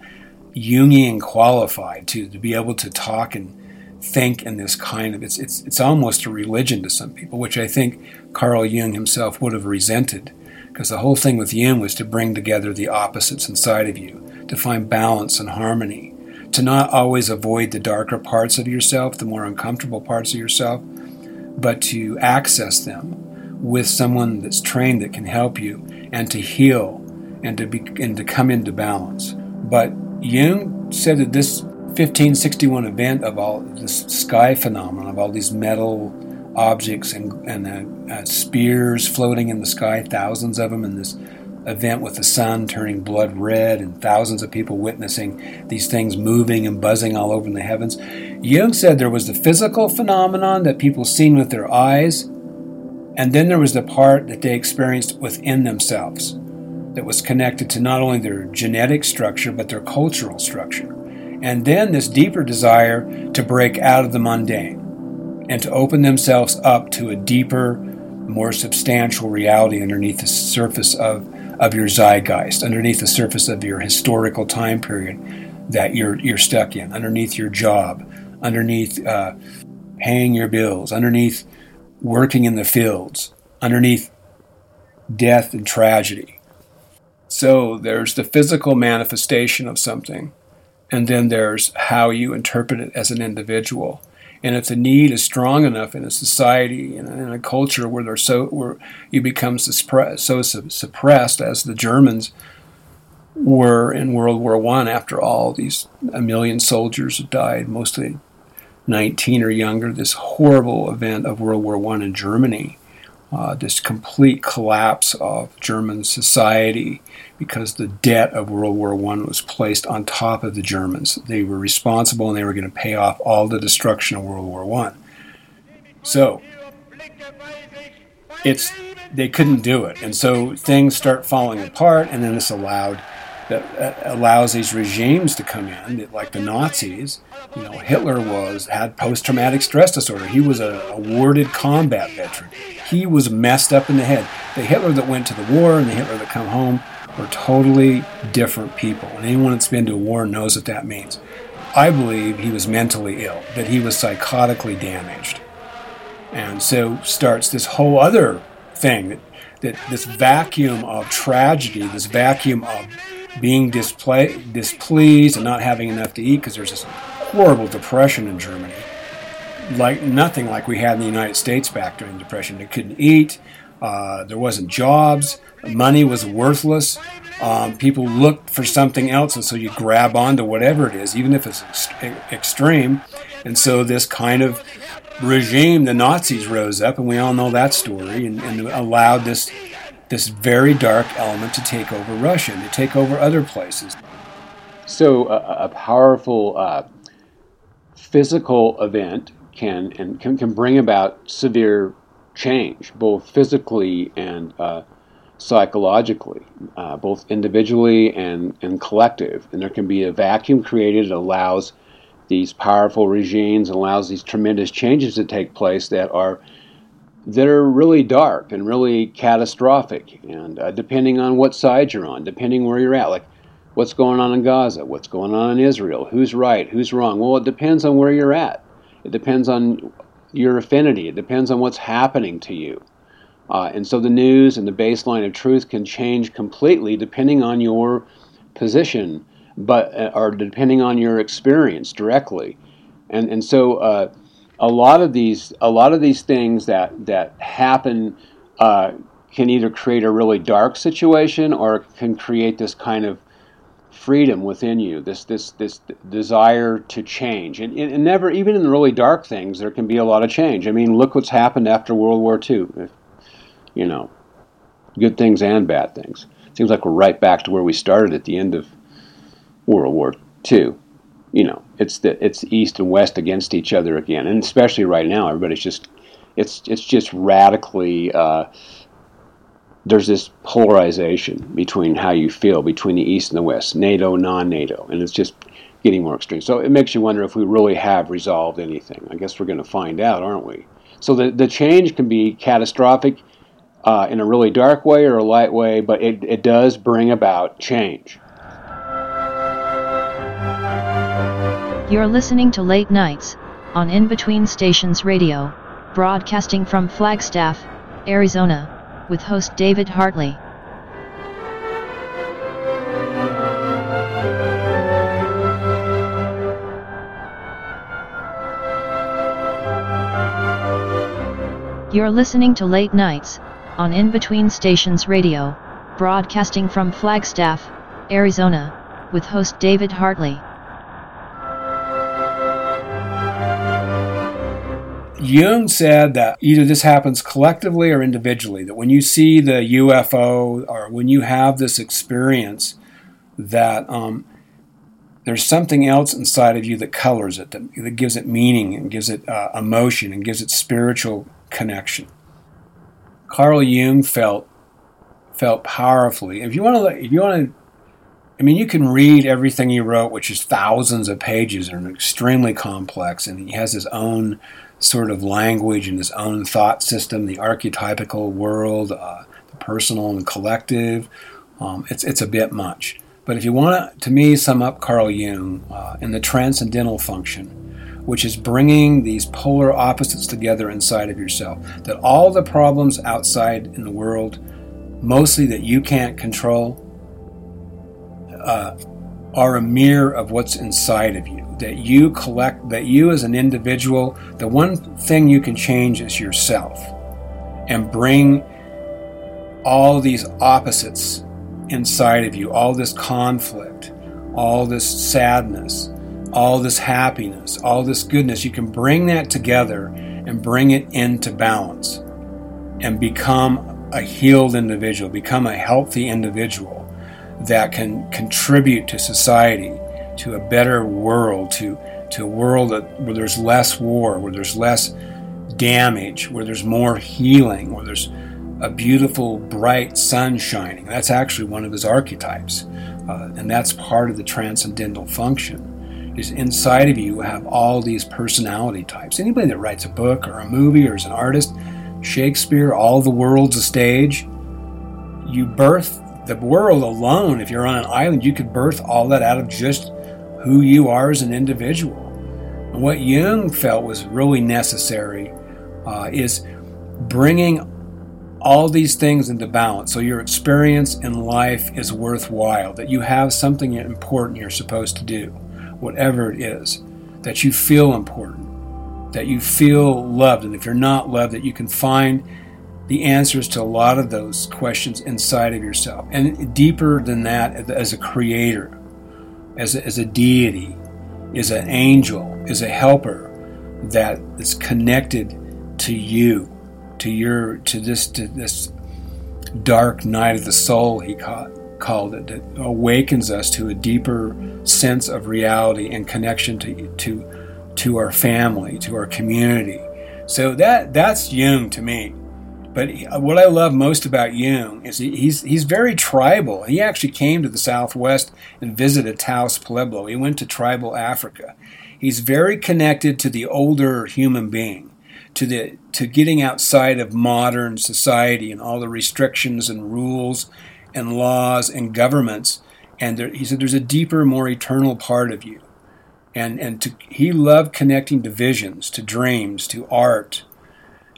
Jungian qualified to, to be able to talk and think in this kind of it's it's it's almost a religion to some people, which I think Carl Jung himself would have resented, because the whole thing with Jung was to bring together the opposites inside of you, to find balance and harmony, to not always avoid the darker parts of yourself, the more uncomfortable parts of yourself, but to access them with someone that's trained that can help you and to heal and to be and to come into balance. But Jung said that this 1561 event of all this sky phenomenon of all these metal objects and, and uh, uh, spears floating in the sky, thousands of them, and this event with the sun turning blood red and thousands of people witnessing these things moving and buzzing all over in the heavens. Jung said there was the physical phenomenon that people seen with their eyes, and then there was the part that they experienced within themselves that was connected to not only their genetic structure but their cultural structure and then this deeper desire to break out of the mundane and to open themselves up to a deeper, more substantial reality underneath the surface of, of your zeitgeist, underneath the surface of your historical time period that you're, you're stuck in, underneath your job, underneath uh, paying your bills, underneath working in the fields, underneath death and tragedy. So there's the physical manifestation of something and then there's how you interpret it as an individual. And if the need is strong enough in a society and in a culture where they're so where you become so suppressed as the Germans were in World War One, after all these a million soldiers died, mostly 19 or younger. This horrible event of World War One in Germany, uh, this complete collapse of German society because the debt of World War I was placed on top of the Germans. They were responsible and they were going to pay off all the destruction of World War I. So it's they couldn't do it, and so things start falling apart, and then this allowed that allows these regimes to come in, like the Nazis. You know, Hitler was had post-traumatic stress disorder. He was a awarded combat veteran. He was messed up in the head. The Hitler that went to the war and the Hitler that come home were totally different people. And anyone that's been to war knows what that means. I believe he was mentally ill, that he was psychotically damaged. And so starts this whole other thing that that this vacuum of tragedy, this vacuum of being displeased and not having enough to eat because there's this horrible depression in Germany, like nothing like we had in the United States back during the depression. They couldn't eat. Uh, there wasn't jobs. Money was worthless. Um, people looked for something else, and so you grab onto whatever it is, even if it's ex- extreme. And so this kind of regime, the Nazis rose up, and we all know that story, and, and allowed this this very dark element to take over Russia and to take over other places. So a, a powerful uh, physical event can and can, can bring about severe change, both physically and uh, psychologically, uh, both individually and, and collective. And there can be a vacuum created that allows these powerful regimes, allows these tremendous changes to take place that are that are really dark and really catastrophic. And uh, depending on what side you're on, depending where you're at, like what's going on in Gaza, what's going on in Israel, who's right, who's wrong. Well, it depends on where you're at. It depends on your affinity. It depends on what's happening to you. Uh, and so the news and the baseline of truth can change completely depending on your position, but uh, or depending on your experience directly. And and so uh, a lot of these a lot of these things that that happen uh, can either create a really dark situation or can create this kind of freedom within you, this this this desire to change, and, and never even in the really dark things there can be a lot of change. I mean, look what's happened after World War II. If, you know, good things and bad things. Seems like we're right back to where we started at the end of World War II. You know, it's the it's East and West against each other again, and especially right now, everybody's just it's it's just radically. Uh, there's this polarization between how you feel between the East and the West, NATO, non-NATO, and it's just getting more extreme. So it makes you wonder if we really have resolved anything. I guess we're going to find out, aren't we? So the the change can be catastrophic uh, in a really dark way or a light way, but it, it does bring about change. You're listening to Late Nights on In Between Stations Radio, broadcasting from Flagstaff, Arizona, with host David Hartley. You're listening to Late Nights on In Between Stations Radio, broadcasting from Flagstaff, Arizona, with host David Hartley. Jung said that either this happens collectively or individually, that when you see the UFO or when you have this experience, that um, there's something else inside of you that colors it, that, that gives it meaning and gives it uh, emotion and gives it spiritual connection. Carl Jung felt felt powerfully. If you want to, if you want to, I mean, you can read everything he wrote, which is thousands of pages and extremely complex, and he has his own sort of language and his own thought system, the archetypical world, uh, the personal and collective. Um, it's it's a bit much. But if you want to, to me, sum up Carl Jung uh, in the transcendental function, which is bringing these polar opposites together inside of yourself. That all the problems outside in the world, mostly that you can't control, uh, are a mirror of what's inside of you. That you collect, that you as an individual, the one thing you can change is yourself and bring all these opposites inside of you, all this conflict, all this sadness, all this happiness, all this goodness, you can bring that together and bring it into balance and become a healed individual, become a healthy individual that can contribute to society, to a better world, to, to a world that, where there's less war, where there's less damage, where there's more healing, where there's a beautiful, bright sun shining. That's actually one of his archetypes. Uh, and that's part of the transcendental function is inside of you have all these personality types. Anybody that writes a book or a movie or is an artist, Shakespeare, all the world's a stage. You birth the world alone. If you're on an island, you could birth all that out of just who you are as an individual. And what Jung felt was really necessary uh, is bringing all these things into balance so your experience in life is worthwhile, that you have something important you're supposed to do, whatever it is, that you feel important, that you feel loved, and if you're not loved, that you can find the answers to a lot of those questions inside of yourself. And deeper than that, as a creator, as a, as a deity, is an angel, is a helper that is connected to you to your to this to this dark night of the soul he called called it that awakens us to a deeper sense of reality and connection to to to our family to our community so that that's Jung to me but uh, what I love most about Jung is he, he's he's very tribal. He actually came to the Southwest and visited Taos Pueblo. He went to tribal Africa. He's very connected to the older human being to the to getting outside of modern society and all the restrictions and rules and laws and governments. And there, he said, there's a deeper, more eternal part of you. And and to, he loved connecting to visions, to dreams, to art,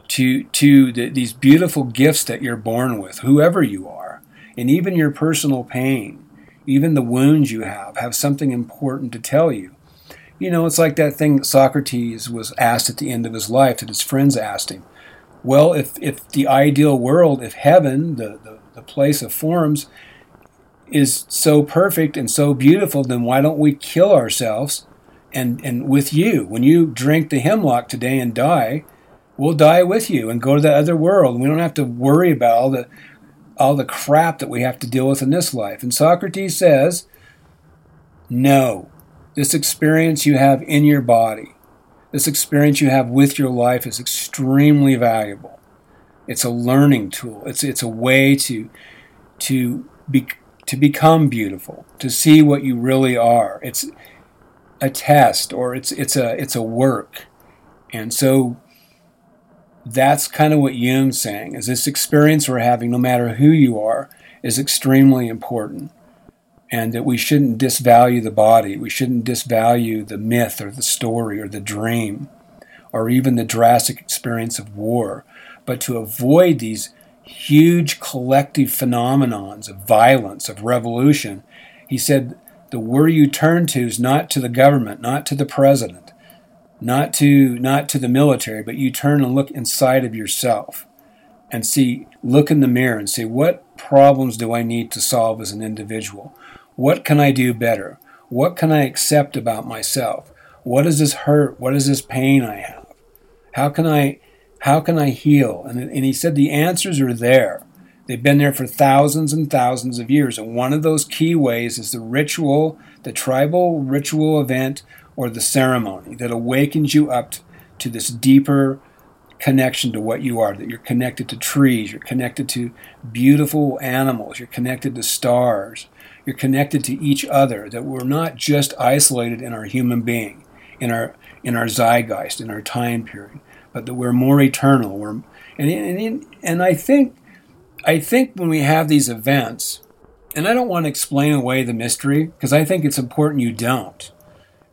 to to the, these beautiful gifts that you're born with, whoever you are, and even your personal pain, even the wounds you have, have something important to tell you. You know, it's like that thing that Socrates was asked at the end of his life that his friends asked him. Well, if, if the ideal world, if heaven, the, the, the place of forms, is so perfect and so beautiful, then why don't we kill ourselves? And, and with you, when you drink the hemlock today and die, we'll die with you and go to the other world. We don't have to worry about all the all the crap that we have to deal with in this life. And Socrates says, no, this experience you have in your body, this experience you have with your life is extremely valuable. It's a learning tool. It's it's a way to to be to become beautiful, to see what you really are. It's a test or it's it's a it's a work. And so that's kind of what Jung's saying is this experience we're having, no matter who you are, is extremely important and that we shouldn't disvalue the body. We shouldn't disvalue the myth or the story or the dream or even the drastic experience of war, but to avoid these huge collective phenomenons of violence, of revolution. He said, the where you turn to is not to the government, not to the president, not to not to the military, but you turn and look inside of yourself and see, look in the mirror and say, what problems do I need to solve as an individual? What can I do better? What can I accept about myself? What is this hurt? What is this pain I have? How can I how can I heal? And, and he said the answers are there. They've been there for thousands and thousands of years. And one of those key ways is the ritual, the tribal ritual event or the ceremony that awakens you up to this deeper connection to what you are, that you're connected to trees, you're connected to beautiful animals, you're connected to stars, you're connected to each other, that we're not just isolated in our human being, in our in our zeitgeist, in our time period, but that we're more eternal. We're and and, and I think I think when we have these events, and I don't want to explain away the mystery because I think it's important you don't,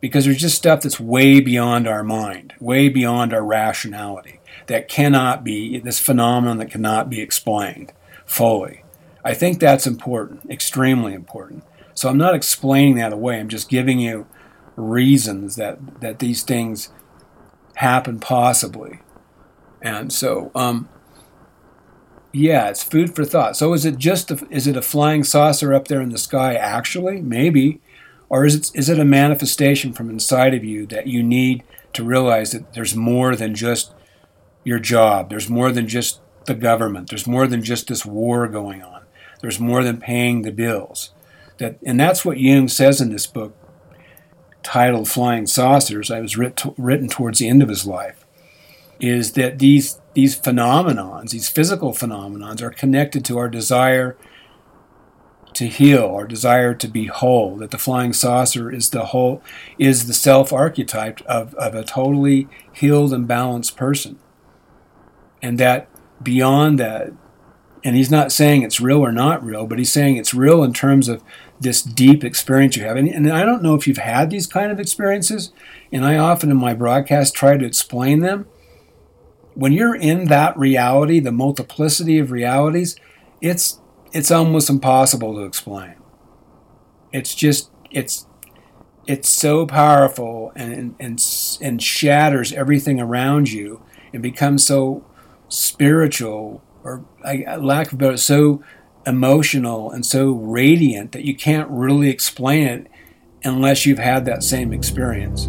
because there's just stuff that's way beyond our mind, way beyond our rationality, that cannot be this phenomenon that cannot be explained fully. I think that's important, extremely important. So I'm not explaining that away. I'm just giving you reasons that that these things happen possibly. And so, um, yeah, it's food for thought. So is it just a, is it a flying saucer up there in the sky? Actually, maybe, or is it is it a manifestation from inside of you that you need to realize that there's more than just your job. There's more than just the government. There's more than just this war going on. There's more than paying the bills. That, and that's what Jung says in this book, titled Flying Saucers. I was writ- written towards the end of his life. Is that these these phenomenons, these physical phenomenons, are connected to our desire to heal, our desire to be whole. That the flying saucer is the whole is the self archetype of, of a totally healed and balanced person. And that beyond that, and he's not saying it's real or not real, but he's saying it's real in terms of this deep experience you have. And, and, I don't know if you've had these kind of experiences, and I often in my broadcast try to explain them. when you're in that reality, the multiplicity of realities, it's it's almost impossible to explain. It's just it's it's so powerful and and and shatters everything around you and becomes so spiritual or I lack of better so emotional and so radiant that you can't really explain it unless you've had that same experience.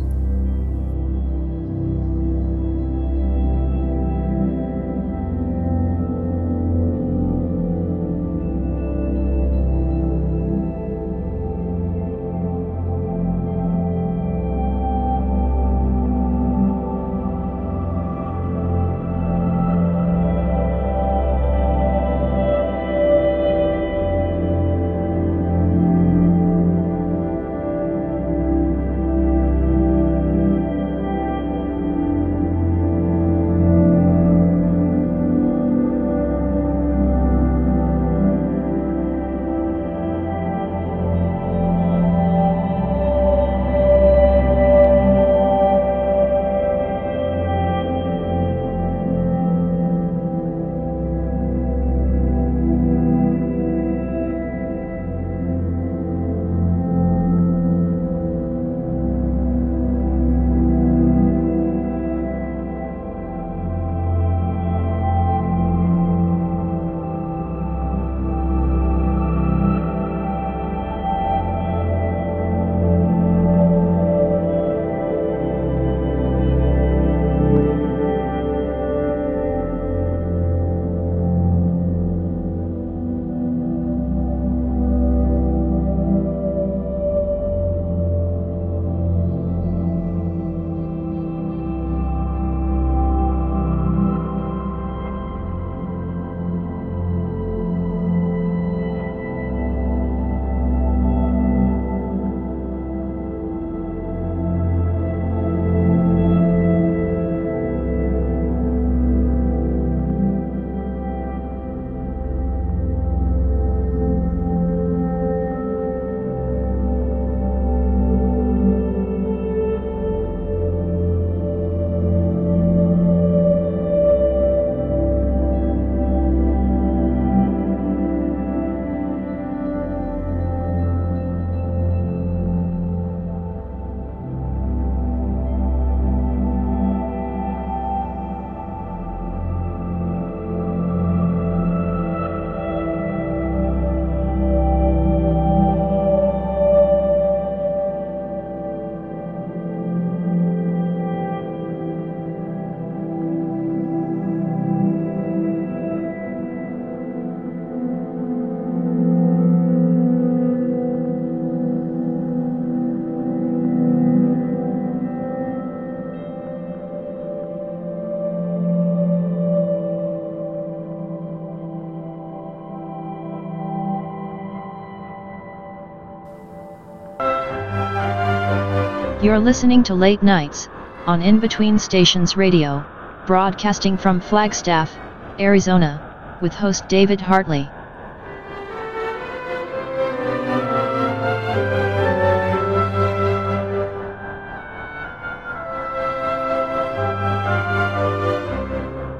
You're listening to Late Nights, on In Between Stations Radio, broadcasting from Flagstaff, Arizona, with host David Hartley.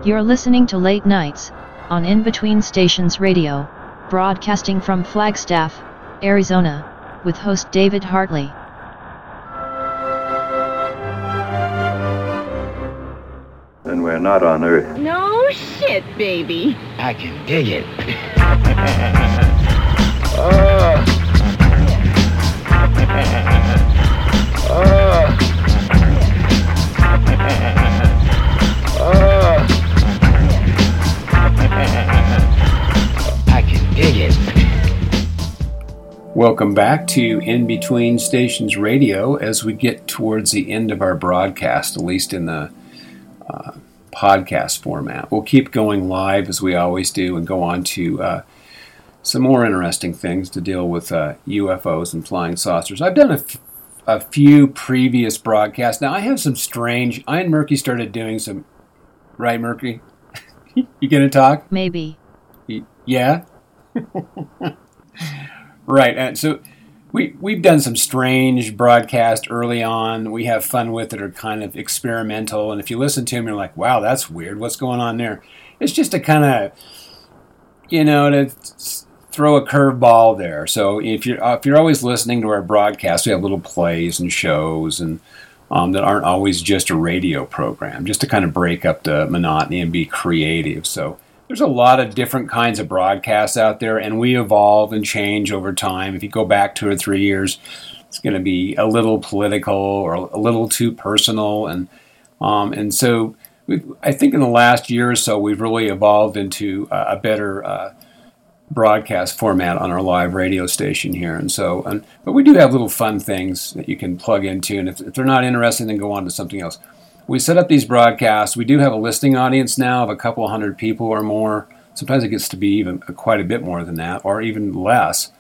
You're listening to Late Nights, on In Between Stations Radio, broadcasting from Flagstaff, Arizona, with host David Hartley. Not on Earth. No shit, baby. I can dig it. I can dig it. Welcome back to In Between Stations Radio as we get towards the end of our broadcast, at least in the podcast format. We'll keep going live as we always do and go on to uh, some more interesting things to deal with uh, UFOs and flying saucers. I've done a, f- a few previous broadcasts. Now, I have some strange. I and Merki started doing some. Right, Merki? you going to talk? Maybe. Y- Yeah? right. And so we we've done some strange broadcast early on. We have fun with it, or kind of experimental. And if you listen to them, you're like, "Wow, that's weird. What's going on there?" It's just a kind of, you know, to throw a curveball there. So if you're if you're always listening to our broadcast, we have little plays and shows and um, that aren't always just a radio program, just to kind of break up the monotony and be creative. So there's a lot of different kinds of broadcasts out there, and we evolve and change over time. If you go back two or three years, it's going to be a little political or a little too personal, and um, and so I think in the last year or so we've really evolved into a, a better uh, broadcast format on our live radio station here. And so, and, but we do have little fun things that you can plug into. And if, if, they're not interesting, then go on to something else. We set up these broadcasts. We do have a listening audience now of a couple hundred people or more. Sometimes it gets to be even quite a bit more than that, or even less.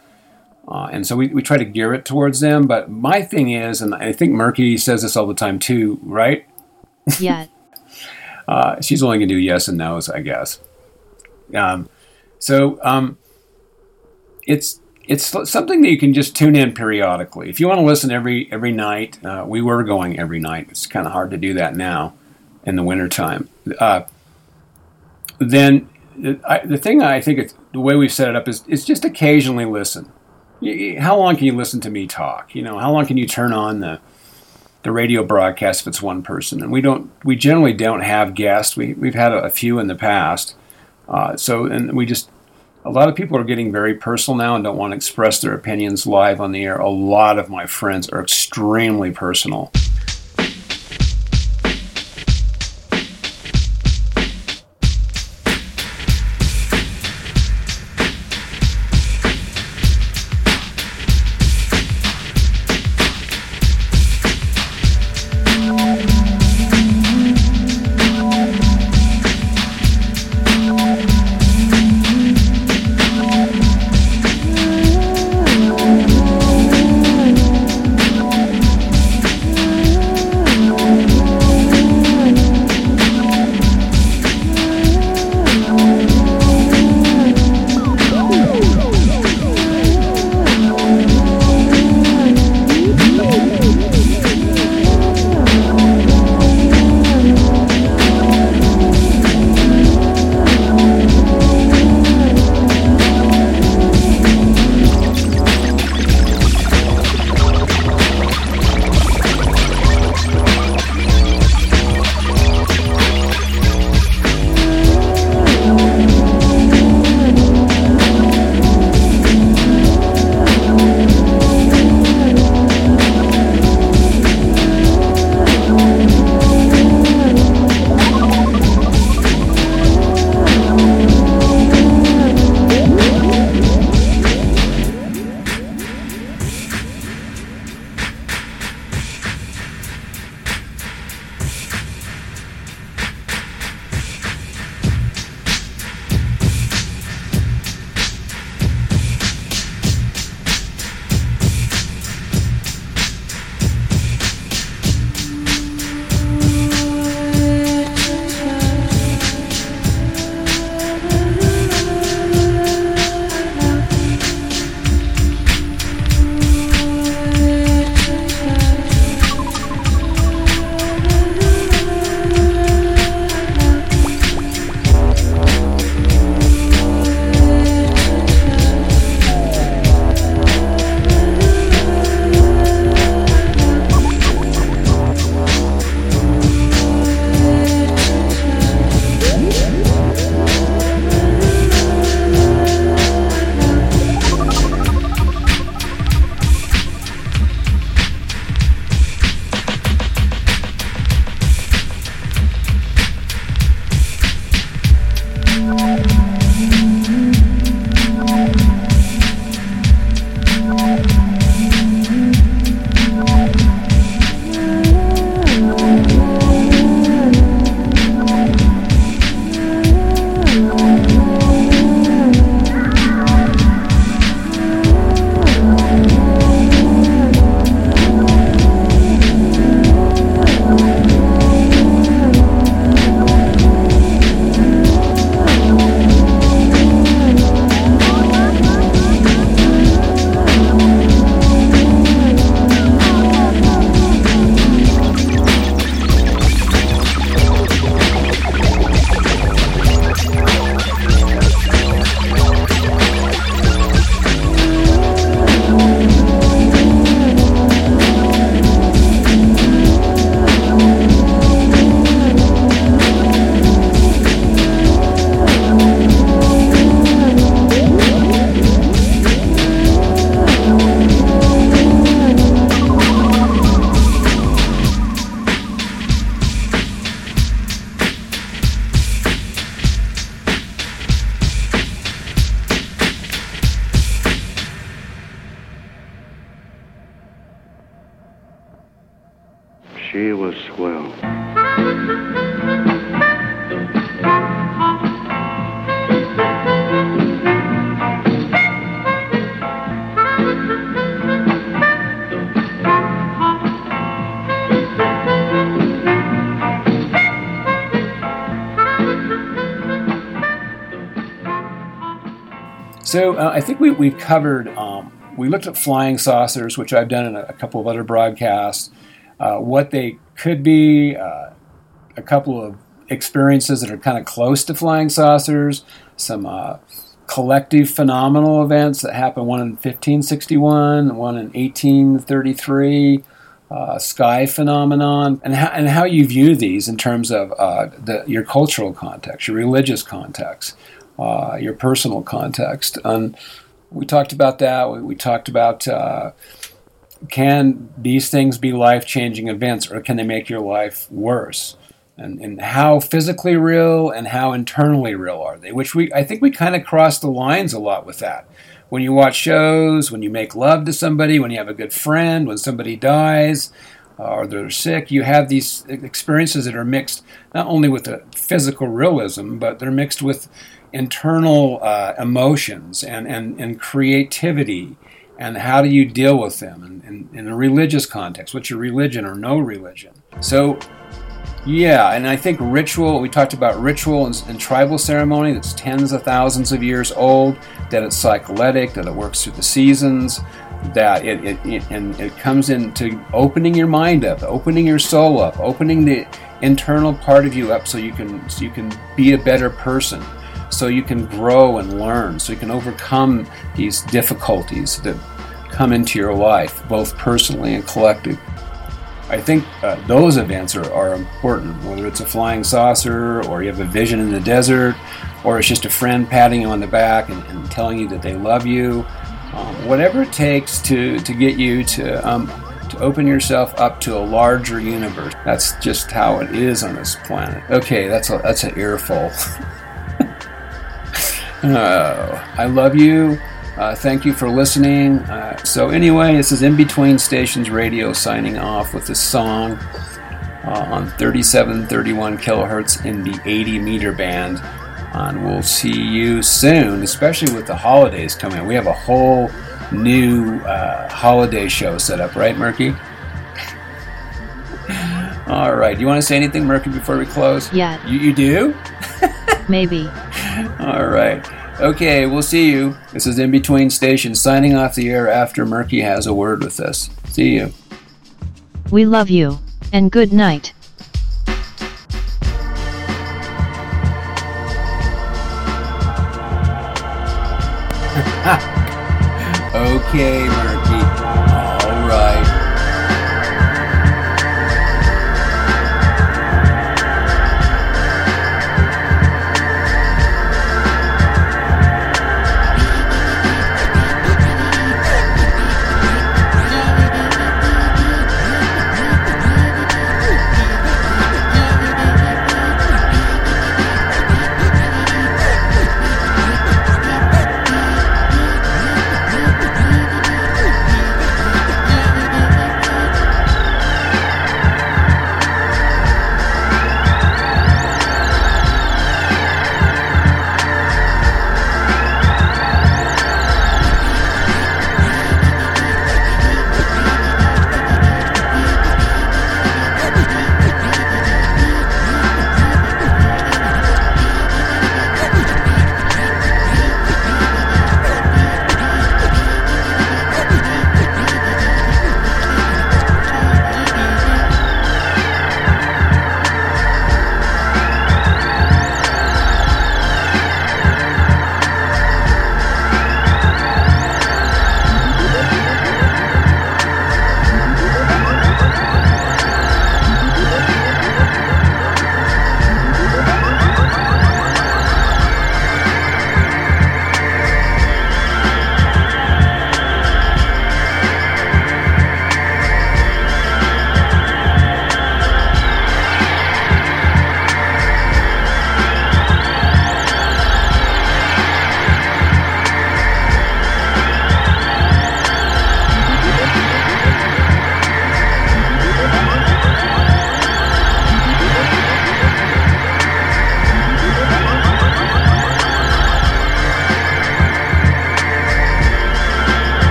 Uh, and so we, we try to gear it towards them. But my thing is, and I think Merki says this all the time too, right? Yeah. uh, she's only going to do yes and no's, I guess. Um, so um, it's it's something that you can just tune in periodically. If you want to listen every every night, uh, we were going every night. It's kind of hard to do that now in the wintertime. Uh, then I, the thing I think it's, the way we've set it up is is just occasionally listen. How long can you listen to me talk? You know, how long can you turn on the the radio broadcast if it's one person? And we don't we generally don't have guests. We we've had a, a few in the past. Uh, so and we just a lot of people are getting very personal now and don't want to express their opinions live on the air. A lot of my friends are extremely personal. She was swell. So uh, I think we, we've covered, um, we looked at flying saucers, which I've done in a, a couple of other broadcasts, uh, what they could be, uh, a couple of experiences that are kind of close to flying saucers, some uh, collective phenomenal events that happened, one in 1561, one in 1833. Uh, sky phenomenon, and how, and how you view these in terms of uh, the, your cultural context, your religious context, uh, your personal context. And we talked about that. We, we talked about uh, can these things be life changing events or can they make your life worse? And, and how physically real and how internally real are they? Which we I think we kind of cross the lines a lot with that. When you watch shows, when you make love to somebody, when you have a good friend, when somebody dies, uh, or they're sick, you have these experiences that are mixed not only with the physical realism, but they're mixed with internal uh, emotions and, and, and creativity and how do you deal with them in, in, in, a religious context? What's your religion or no religion? So yeah and i think ritual we talked about ritual and, and tribal ceremony that's tens of thousands of years old that it's cycletic that it works through the seasons that it, it, it and it comes into opening your mind up opening your soul up opening the internal part of you up so you can so you can be a better person so you can grow and learn, so you can overcome these difficulties that come into your life, both personally and collectively. I think uh, those events are, are important, whether it's a flying saucer or you have a vision in the desert or it's just a friend patting you on the back and, and telling you that they love you. Um, whatever it takes to, to get you to, um, to open yourself up to a larger universe. That's just how it is on this planet. Okay, that's a, that's an earful. Uh, I love you. Uh, thank you for listening. Uh, so, anyway, this is In Between Stations Radio signing off with this song uh, on 3731 kilohertz in the 80 meter band. And we'll see you soon, especially with the holidays coming. We have a whole new uh, holiday show set up, right, Merki? All right. Do you want to say anything, Merki, before we close? Yeah. You, you do? Maybe. All right. Okay, we'll see you. This is In Between Stations signing off the air after Merki has a word with us. See you. We love you, and good night. okay, Merki.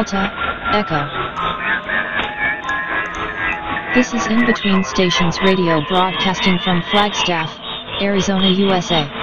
Delta, Echo. This is In Between Stations Radio broadcasting from Flagstaff, Arizona, USA.